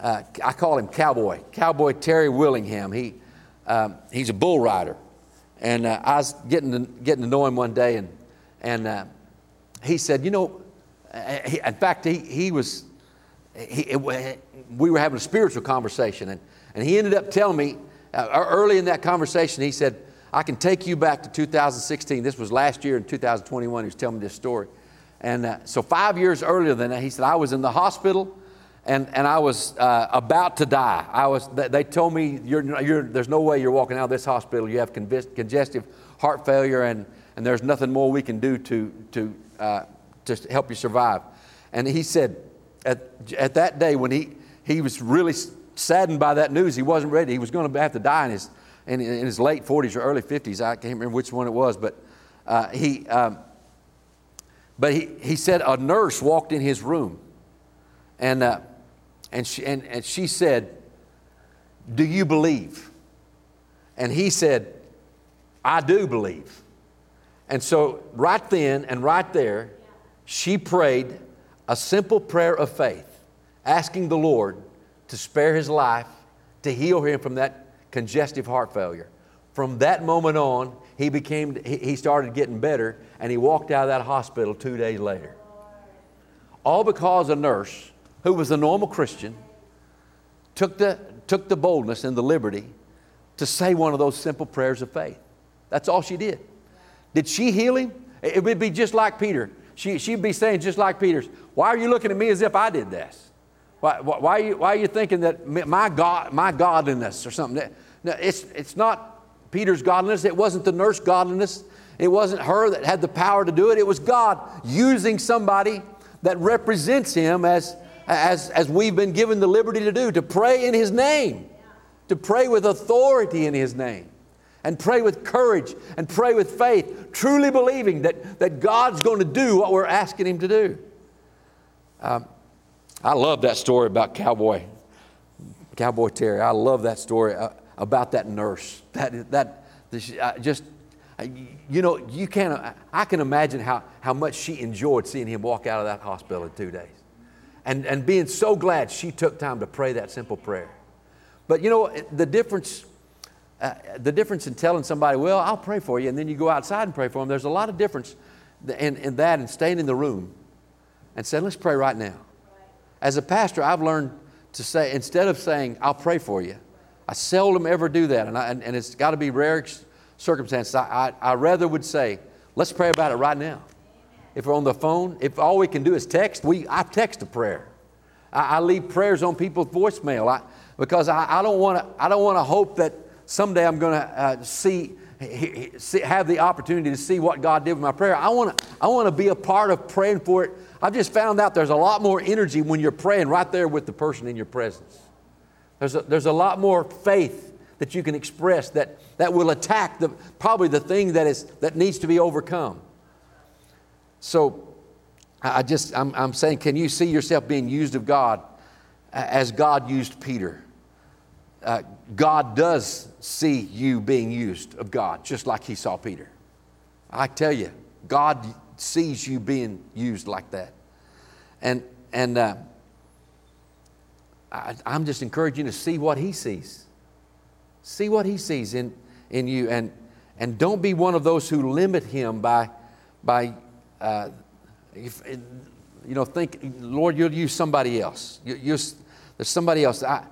uh, I call him Cowboy, Cowboy Terry Willingham. He, um, he's a bull rider. And uh, I was getting to, getting to know him one day, and, and uh, he said, You know, in fact, he, he was, he, we were having a spiritual conversation, and, and he ended up telling me uh, early in that conversation, he said, I can take you back to 2016. This was last year in 2021. He was telling me this story. And uh, so, five years earlier than that, he said, I was in the hospital and, and I was uh, about to die. I was, they told me, you're, you're, there's no way you're walking out of this hospital. You have congestive heart failure, and, and there's nothing more we can do to, to, uh, to help you survive. And he said, at, at that day when he, he was really saddened by that news, he wasn't ready. He was going to have to die in his, in, in his late 40s or early 50s. I can't remember which one it was, but uh, he, um, but he, he said a nurse walked in his room and, uh, and, she, and, and she said, Do you believe? And he said, I do believe. And so, right then and right there, she prayed a simple prayer of faith, asking the Lord to spare his life, to heal him from that congestive heart failure. From that moment on, he became he started getting better and he walked out of that hospital 2 days later. All because a nurse who was a normal Christian took the took the boldness and the liberty to say one of those simple prayers of faith. That's all she did. Did she heal him? It would be just like Peter. She, she'd be saying, just like Peter's, why are you looking at me as if I did this? Why, why, why, are, you, why are you thinking that my, God, my godliness or something? No, it's, it's not Peter's godliness. It wasn't the nurse godliness. It wasn't her that had the power to do it. It was God using somebody that represents Him as, as, as we've been given the liberty to do, to pray in His name, to pray with authority in His name, and pray with courage and pray with faith, truly believing that, that God's going to do what we're asking Him to do. Um, I love that story about Cowboy, Cowboy Terry. I love that story uh, about that nurse. That, that just, you know, you can't, I can imagine how, how much she enjoyed seeing him walk out of that hospital in two days. And, and being so glad she took time to pray that simple prayer. But you know, the difference, uh, the difference in telling somebody, well, I'll pray for you, and then you go outside and pray for them, there's a lot of difference in, in that and staying in the room and saying, let's pray right now. As a pastor, I've learned to say, instead of saying, I'll pray for you, I seldom ever do that, and, I, and, and it's got to be rare circumstances. I, I, I rather would say, let's pray about it right now. If we're on the phone, if all we can do is text, we, I text a prayer. I, I leave prayers on people's voicemail I, because I, I don't want to. Hope that someday I'm going to uh, see, see, have the opportunity to see what God did with my prayer. I want to. I want to be a part of praying for it. I've just found out there's a lot more energy when you're praying right there with the person in your presence. There's a, there's a lot more faith that you can express that, that will attack the, probably the thing that, is, that needs to be overcome. So I just, I'm, I'm saying, can you see yourself being used of God as God used Peter? Uh, God does see you being used of God, just like He saw Peter. I tell you, God sees you being used like that. And, and uh, I, I'm just encouraging you to see what He sees. See what He sees in, in you. And, and don't be one of those who limit Him by, by uh, if, you know, think, Lord, you'll use somebody else. You, you, there's somebody else. I,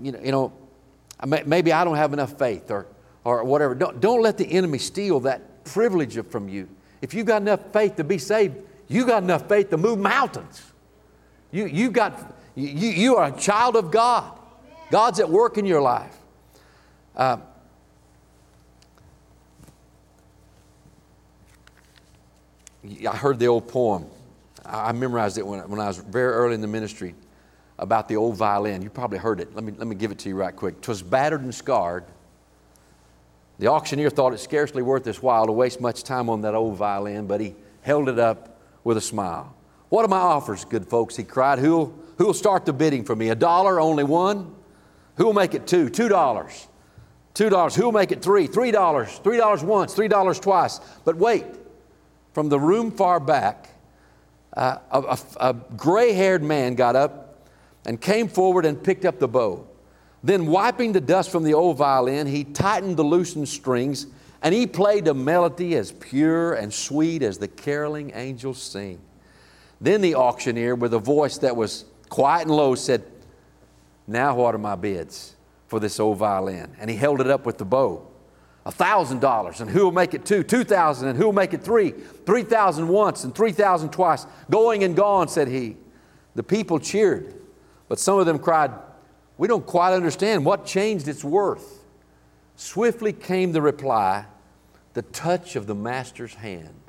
you know, you know, maybe I don't have enough faith or, or whatever. Don't, don't let the enemy steal that privilege from you. If you've got enough faith to be saved, you got enough faith to move mountains. You, you, got, you, you are a child of God. God's at work in your life. Uh, I heard the old poem. I memorized it when, when I was very early in the ministry about the old violin. You probably heard it. Let me, let me give it to you right quick. Twas battered and scarred. The auctioneer thought it scarcely worth his while to waste much time on that old violin, but he held it up with a smile. What are my offers, good folks? He cried. Who'll, who'll start the bidding for me? A dollar, only one? Who'll make it two? Two dollars. Two dollars. Who'll make it three? Three dollars. Three dollars once, three dollars twice. But wait, from the room far back, uh, a, a, a gray haired man got up and came forward and picked up the bow. Then, wiping the dust from the old violin, he tightened the loosened strings and he played a melody as pure and sweet as the caroling angels sing. Then the auctioneer, with a voice that was quiet and low, said, Now what are my bids for this old violin? And he held it up with the bow. A $1,000 and who will make it two? 2,000 and who will make it three? 3,000 once and 3,000 twice. Going and gone, said he. The people cheered, but some of them cried, We don't quite understand what changed its worth. Swiftly came the reply, the touch of the master's hand.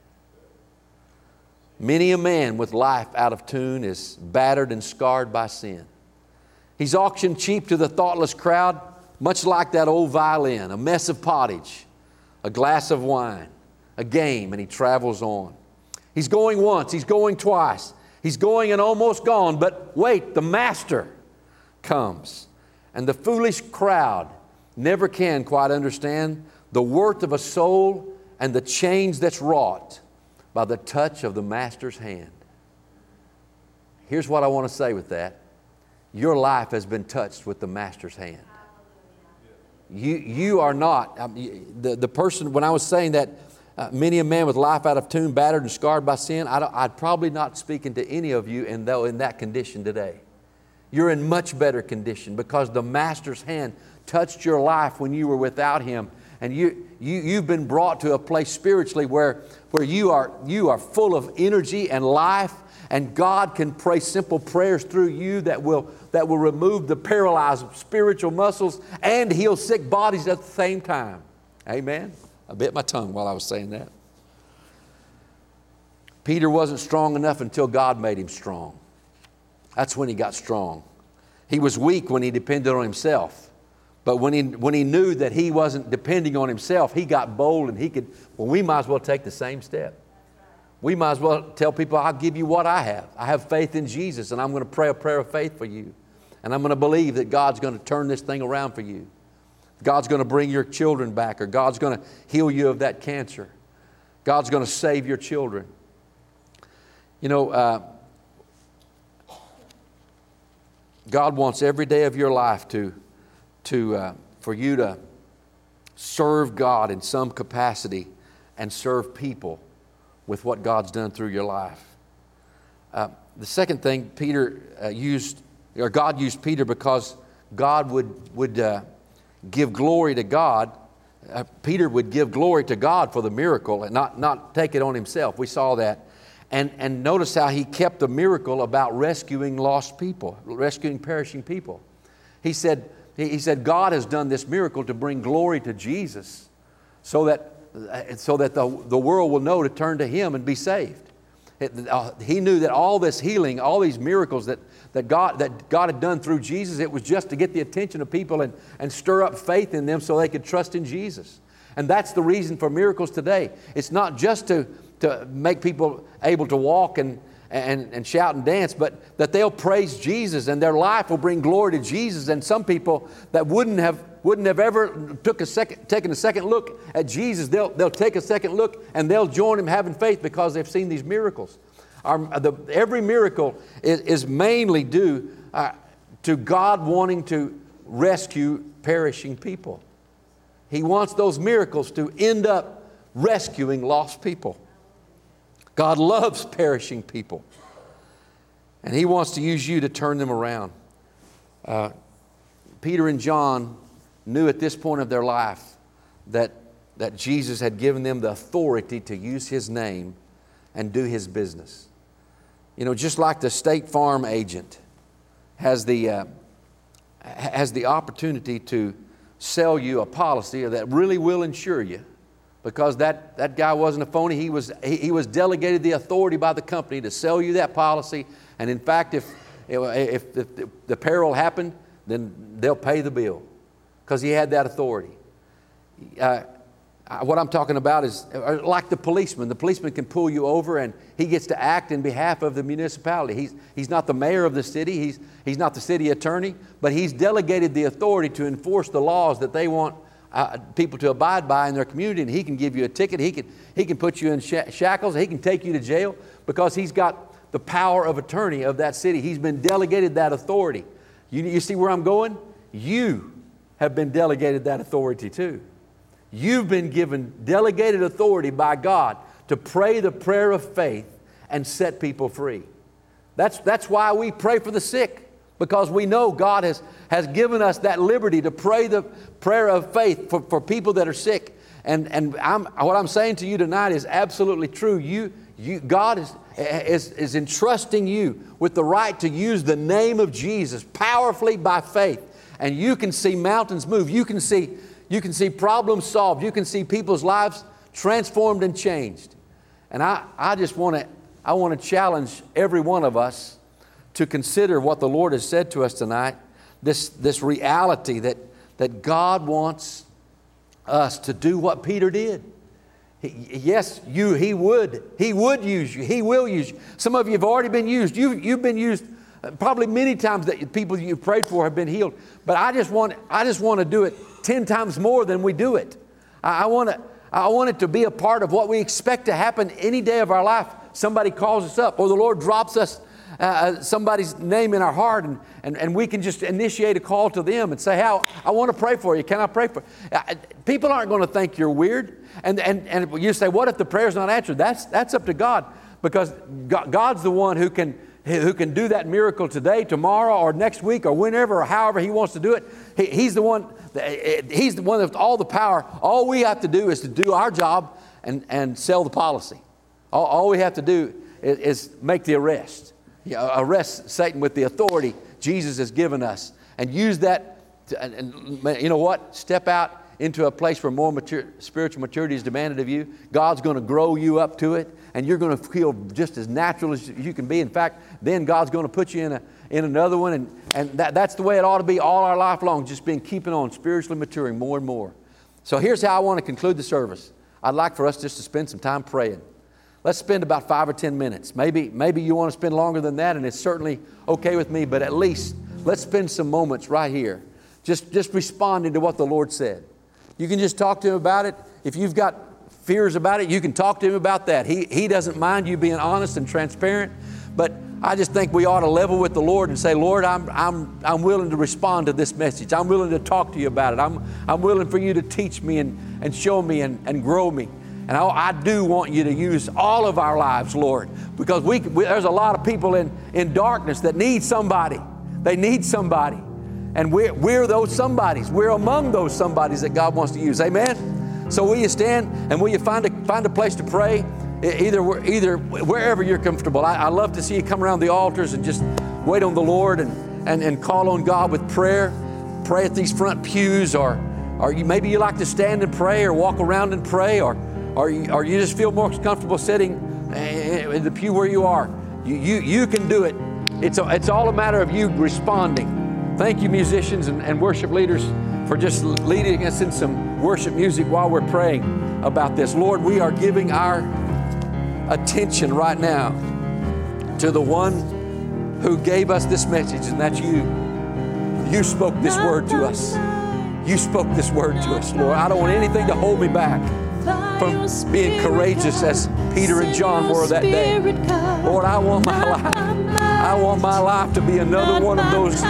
Many a man with life out of tune is battered and scarred by sin. He's auctioned cheap to the thoughtless crowd much like that old violin, a mess of pottage, a glass of wine, a game, and he travels on. He's going once, he's going twice, he's going and almost gone, but wait, the master comes. And the foolish crowd never can quite understand the worth of a soul and the change that's wrought by the touch of the master's hand. Here's what I want to say with that your life has been touched with the master's hand. You, you are not. The, the person, when I was saying that, uh, many a man with life out of tune, battered and scarred by sin, I would probably not speaking to any of you in, though, in that condition today. You're in much better condition because the Master's hand touched your life when you were without Him. And you, you, you've been brought to a place spiritually where, where you, are, you are full of energy and life and God can pray simple prayers through you that will, that will remove the paralyzed spiritual muscles and heal sick bodies at the same time. Amen. I bit my tongue while I was saying that. Peter wasn't strong enough until God made him strong. That's when he got strong. He was weak when he depended on himself. But when he, when he knew that he wasn't depending on himself, he got bold and he could, well, we might as well take the same step we might as well tell people, I'll give you what I have. I have faith in Jesus, and I'm going to pray a prayer of faith for you. And I'm going to believe that God's going to turn this thing around for you. God's going to bring your children back, or God's going to heal you of that cancer. God's going to save your children. You know, uh, God wants every day of your life to, to, uh, for you to serve God in some capacity and serve people with what God's done through your life. Uh, the second thing, Peter uh, used, or God used Peter because God would, would uh, give glory to God. Uh, Peter would give glory to God for the miracle and not, not take it on himself. We saw that. And, and notice how he kept the miracle about rescuing lost people, rescuing perishing people. He said, he said, God has done this miracle to bring glory to Jesus so that, so that the, the world will know to turn to Him and be saved. It, uh, he knew that all this healing, all these miracles that, that, God, that God had done through Jesus, it was just to get the attention of people and, and stir up faith in them so they could trust in Jesus. And that's the reason for miracles today. It's not just to, to make people able to walk and, and, and shout and dance, but that they'll praise Jesus and their life will bring glory to Jesus. And some people that wouldn't have, wouldn't have ever took a second, taken a second look at Jesus, they'll, they'll take a second look and they'll join him having faith because they've seen these miracles. Our, the, every miracle is, is mainly due uh, to God wanting to rescue perishing people. He wants those miracles to end up rescuing lost people. God loves perishing people. And He wants to use you to turn them around. Uh, Peter and John knew at this point of their life that, that Jesus had given them the authority to use His name and do His business. You know, just like the State Farm agent has the, uh, has the opportunity to sell you a policy that really will insure you because that, that guy wasn't a phony. He was, he, he, was delegated the authority by the company to sell you that policy. And in fact, if, if, if the, peril happened, then they'll pay the bill because he had that authority. Uh, what I'm talking about is uh, like the policeman. The policeman can pull you over and he gets to act in behalf of the municipality. He's, he's not the mayor of the city, he's, he's not the city attorney, but he's delegated the authority to enforce the laws that they want uh, people to abide by in their community, and he can give you a ticket. He can, he can put you in sh- shackles. He can take you to jail because he's got the power of attorney of that city. He's been delegated that authority. You, you see where I'm going? You have been delegated that authority too. You've been given delegated authority by God to pray the prayer of faith and set people free. That's, that's why we pray for the sick because we know God has, has given us that liberty to pray the prayer of faith for, for people that are sick. And, and I'm, what I'm saying to you tonight is absolutely true. You, you, God is, is, is entrusting you with the right to use the name of Jesus powerfully by faith. And you can see mountains move. You can see, you can see problems solved. You can see people's lives transformed and changed. And I, I just want to I want to challenge every one of us to consider what the Lord has said to us tonight this, this reality that, that God wants us to do what Peter did. He, yes, you, he would. He would use you. He will use you. Some of you have already been used. You, you've been used uh, probably many times that people you've prayed for have been healed. But I just want, I just want to do it 10 times more than we do it. I, I, want to, I want it to be a part of what we expect to happen any day of our life. Somebody calls us up, or the Lord drops us uh, uh, somebody's name in our heart and, and, and we can just initiate a call to them and say, How I want to pray for you. Can I pray for you? Uh, people aren't going to think you're weird. And, and, and you say, What if the prayer's not answered? That's, that's up to God because God's the one who can, who can do that miracle today, tomorrow, or next week, or whenever, or however He wants to do it. He, he's the one. He's the one with all the power. All we have to do is to do our job and, and sell the policy. All, all we have to do is, is make the arrest Uh, arrest Satan with the authority Jesus has given us and use that, to, and, and, you know what? Step out into a place where more mature, spiritual maturity is demanded of you. God's going to grow you up to it, and you're going to feel just as natural as you can be. In fact, then God's going to put you in, a, in another one, and, and that, that's the way it ought to be all our life long, just being keeping on, spiritually maturing more and more. So here's how I want to conclude the service. I'd like for us just to spend some time praying. Let's spend about five or 10 minutes. Maybe, maybe you want to spend longer than that, and it's certainly okay with me, but at least let's spend some moments right here just, just responding to what the Lord said. You can just talk to Him about it. If you've got fears about it, you can talk to Him about that. He, he doesn't mind you being honest and transparent, but I just think we ought to level with the Lord and say, Lord, I'm, I'm, I'm willing to respond to this message. I'm willing to talk to you about it. I'm, I'm willing for you to teach me and, and show me and, and grow me. And I, I do want you to use all of our lives, Lord, because we, we, there's a lot of people in, in darkness that need somebody. They need somebody. And we're, we're those somebodies. We're among those somebodies that God wants to use. Amen? So will you stand and will you find a, find a place to pray? Either, either wherever you're comfortable. I, I love to see you come around the altars and just wait on the Lord and, and, and call on God with prayer. Pray at these front pews, or, or you, maybe you like to stand and pray, or walk around and pray, or, or, you, or you just feel more comfortable sitting eh, eh, in the pew where you are. You, you, you can do it. It's, a, it's all a matter of you responding. Thank you, musicians and, and worship leaders, for just leading us in some worship music while we're praying about this. Lord, we are giving our attention right now to the one who gave us this message, and that's you. You spoke this word to us. You spoke this word to us, Lord. I don't want anything to hold me back from being courageous as Peter and John were that day. Lord, I want my life. I want my life to be another one of those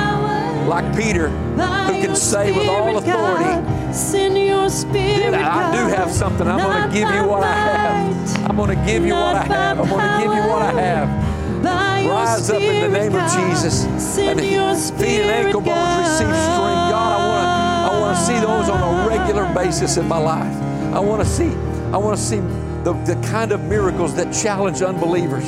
like Peter who can say with all authority, Send your spirit. I do have something. I'm going to give you what I have. I'm going to give you what I have. I'm going to give you what I have. Rise up in the name of Jesus. And feet and ankle bones receive strength. God, I want to I want to see those on a regular basis in my life. I want to see I want to see the, the kind of miracles that challenge unbelievers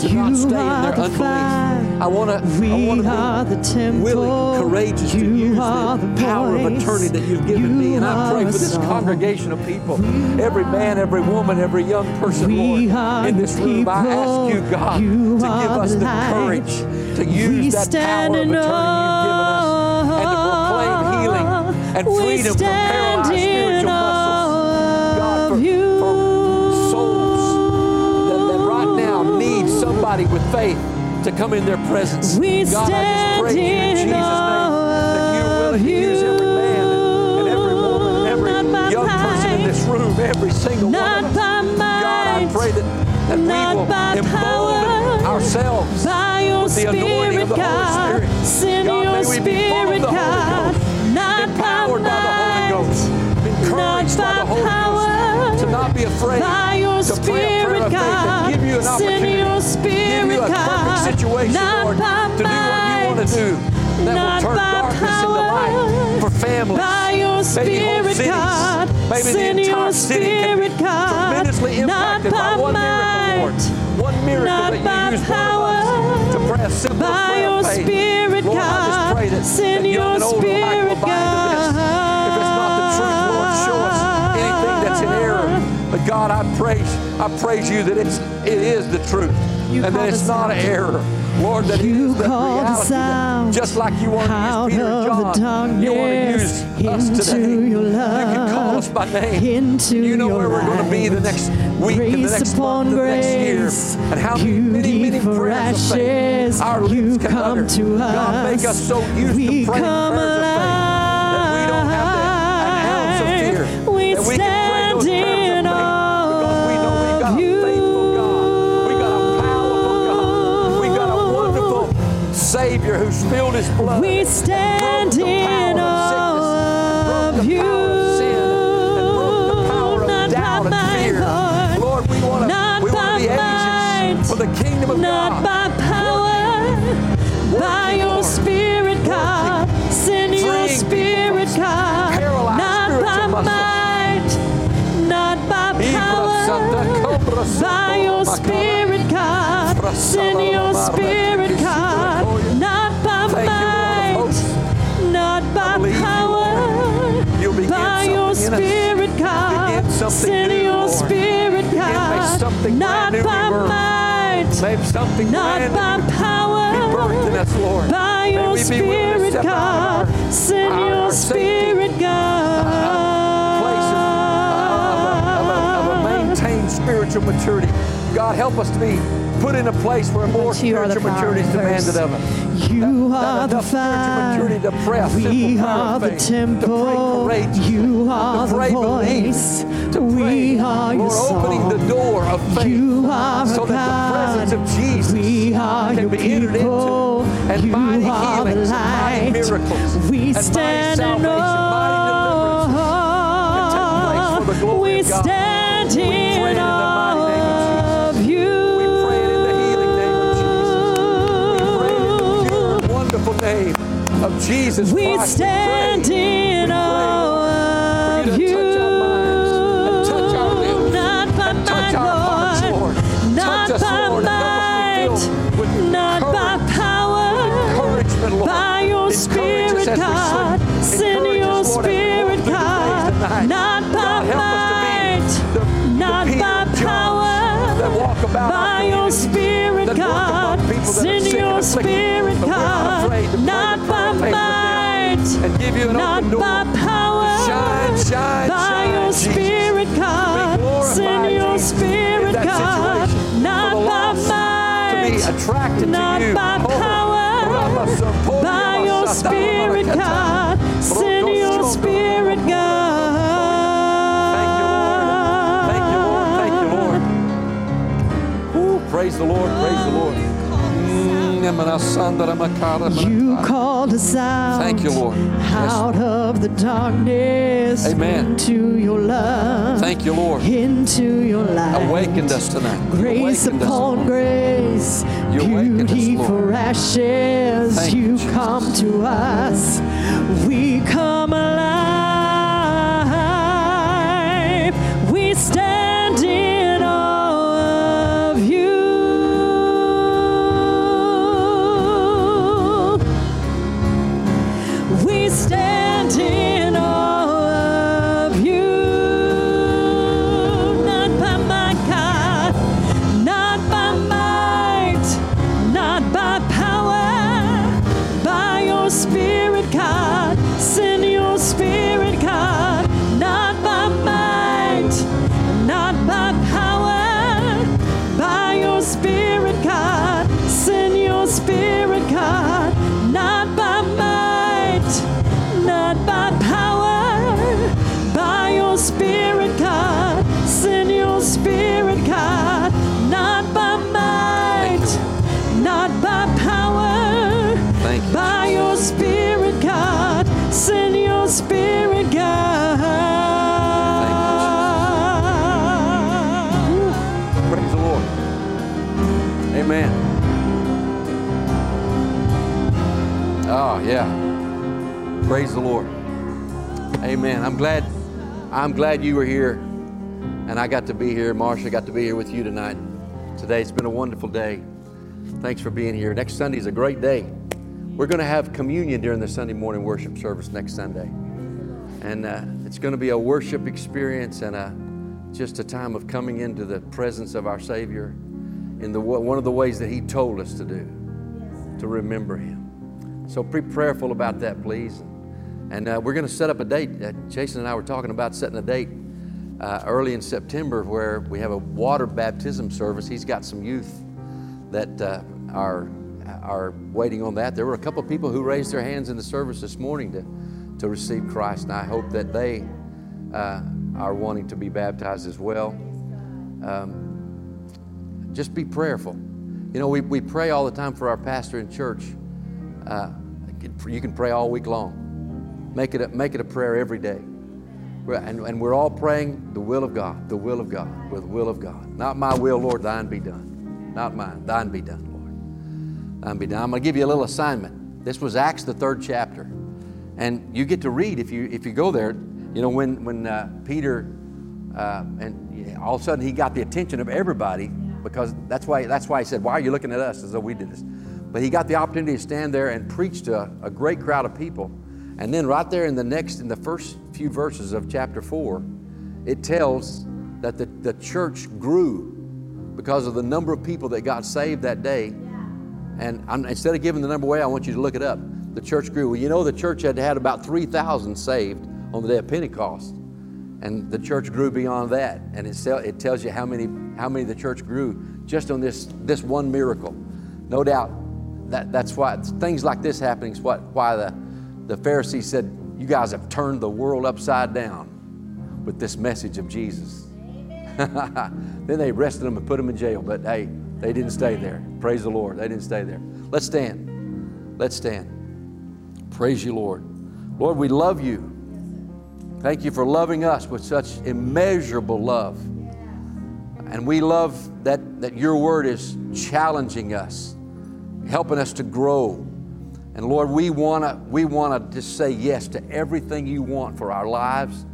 to not stay in their unbelief. I want to. I want to be willing, courageous you to use the, the power of attorney that you've given you me. And I pray for this song. congregation of people, every man, every woman, every young person, we Lord, in this room. People. I ask you, God, you to give us the courage to use that power of attorney you've given us and to proclaim healing and freedom from paralyzed spiritual somebody with faith to come in their presence. We God, I just pray you in Jesus' name that you are willing to use every man and, every woman and every young person in this room, every single not one of us. Might, God, I pray that, that we will embolden ourselves with the anointing of the God, Holy Spirit. Send God, your may we be full of the God, Holy Ghost, not empowered by, by the Holy Ghost, encouraged by, the Holy power, Ghost, not be afraid by your to pray a prayer of faith God, and give you an opportunity your spirit, give you a God, perfect situation, not Lord, by to do what you want to do that not will turn by darkness power, into light for families, by your maybe spirit, cities, God, maybe send the entire your city can be spirit, God, tremendously not impacted by by one might, miracle, Lord. One miracle not that by you use power, one of us to pray a simple by prayer your of faith. spirit, Lord, I just God, pray that, send that young your and old alike will spirit, buy But God, I praise, I praise you that it's it is the truth. You and that it's not an error. Lord, that You it is the called us out just like you want to use Peter and John, you want to use us today. your You can call us by name. into you know where we're going to be the next week and the next month and the next year. And how many, many, beauty many for prayers of faith our lips can come utter. to God, make us so used We to praying come prayers who spilled His blood. We stand in of awe of you. of sin, and broke the power Not by might, Lord, we want to not we want by to be might, agents for the kingdom of Not God. by power, by you, your Lord. spirit, God. Send your Freeing spirit, God. paralyzed Not by muscles. might, not by power, by your spirit, God. Send your spirit, new by rebirth. might, Make something not by be power, birthed in us, Lord. by May your we be willing to spirit, step out of God. our- Send our- your our safety, spirit, uh, place uh, of, of, of, a, of a God. maintained spiritual maturity. God, help us to be put in a place where more But you are the spiritual maturity is demanded of us. You are the fire. maturity to simple We are the temple. To pray courageously, You are the voice. to We are your Lord, opening the door of faith You are so that the presence of Jesus We are can be entered into. And You mighty are the healings, and light. miracles, We and stand in salvation, mighty deliverance can take place for the awe. glory We stand We pray it in in the mighty name awe of of you. We pray in the healing name of Jesus. We pray in the wonderful name of Jesus We Christ. stand in Not by Lord, and help us might. Not by power. Lord. By your Encourage spirit, God. Send your us, Lord, as we spirit, walk through the days God. Not by God, help us to be might. the- Not by power. that walk about our By your spirit, God. among people that are Send your spirit, but we're not God. afraid to pray Not by prayer of faith with them might. and give you an Not by attracted Not to you. by Oh, power. By your spirit, God. Send your spirit, Thank you, Lord. Thank you, Lord. Thank you, Lord. Ooh, praise the Lord. Praise the Lord. You called us out. Thank you, Lord. Yes. Out of the darkness. Amen. Into your love. Thank you, Lord. Into your light. Awakened us tonight. Grace upon grace, You awakened us, for ashes. Thank you, you Jesus. come to us. We come alive. Praise the Lord. Amen. I'm glad I'm glad you were here and I got to be here. Marsha got to be here with you tonight. Today it's been a wonderful day. Thanks for being here. Next Sunday is a great day. We're going to have communion during the Sunday morning worship service next Sunday. And uh, it's going to be a worship experience and a, just a time of coming into the presence of our Savior in the, one of the ways that He told us to do, to remember Him. So be prayerful about that, please. And uh, we're going to set up a date. Uh, Jason and I were talking about setting a date uh, early in September where we have a water baptism service. He's got some youth that uh, are are waiting on that. There were a couple of people who raised their hands in the service this morning to to receive Christ, and I hope that they uh, are wanting to be baptized as well. Um, just be prayerful. You know, we, we pray all the time for our pastor in church. Uh, you can pray all week long. Make it a, make it a prayer every day. And, and we're all praying the will of God, the will of God, with the will of God. Not my will, Lord, thine be done. Not mine, thine be done, Lord. Thine be done. I'm going to give you a little assignment. This was Acts, the third chapter. And you get to read if you, if you go there. You know, when, when uh, Peter, uh, and all of a sudden he got the attention of everybody because that's why, that's why he said, Why are you looking at us as though we did this? But he got the opportunity to stand there and preach to a, a great crowd of people. And then right there in the next, in the first few verses of chapter four, it tells that the, the church grew because of the number of people that got saved that day. And I'm, instead of giving the number away, I want you to look it up. The church grew. Well, you know, the church had had about 3,000 saved on the day of Pentecost. And the church grew beyond that. And it, it tells you how many, how many the church grew just on this, this one miracle. No doubt that, that's why things like this happening is what, why the, the Pharisees said, You guys have turned the world upside down with this message of Jesus. then they arrested him and put him in jail. But hey, They didn't stay there. Praise the Lord. They didn't stay there. Let's stand. Let's stand. Praise you, Lord. Lord, we love you. Thank you for loving us with such immeasurable love. And we love that, that your word is challenging us, helping us to grow. And Lord, we want to we wanna just say yes to everything you want for our lives,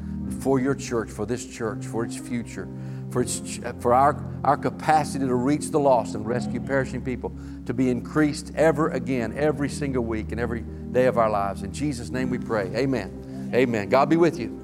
for your church, for this church, for its future, for, its, for our, our capacity to reach the lost and rescue perishing people to be increased ever again, every single week and every day of our lives. In Jesus' name we pray. Amen. Amen. God be with you.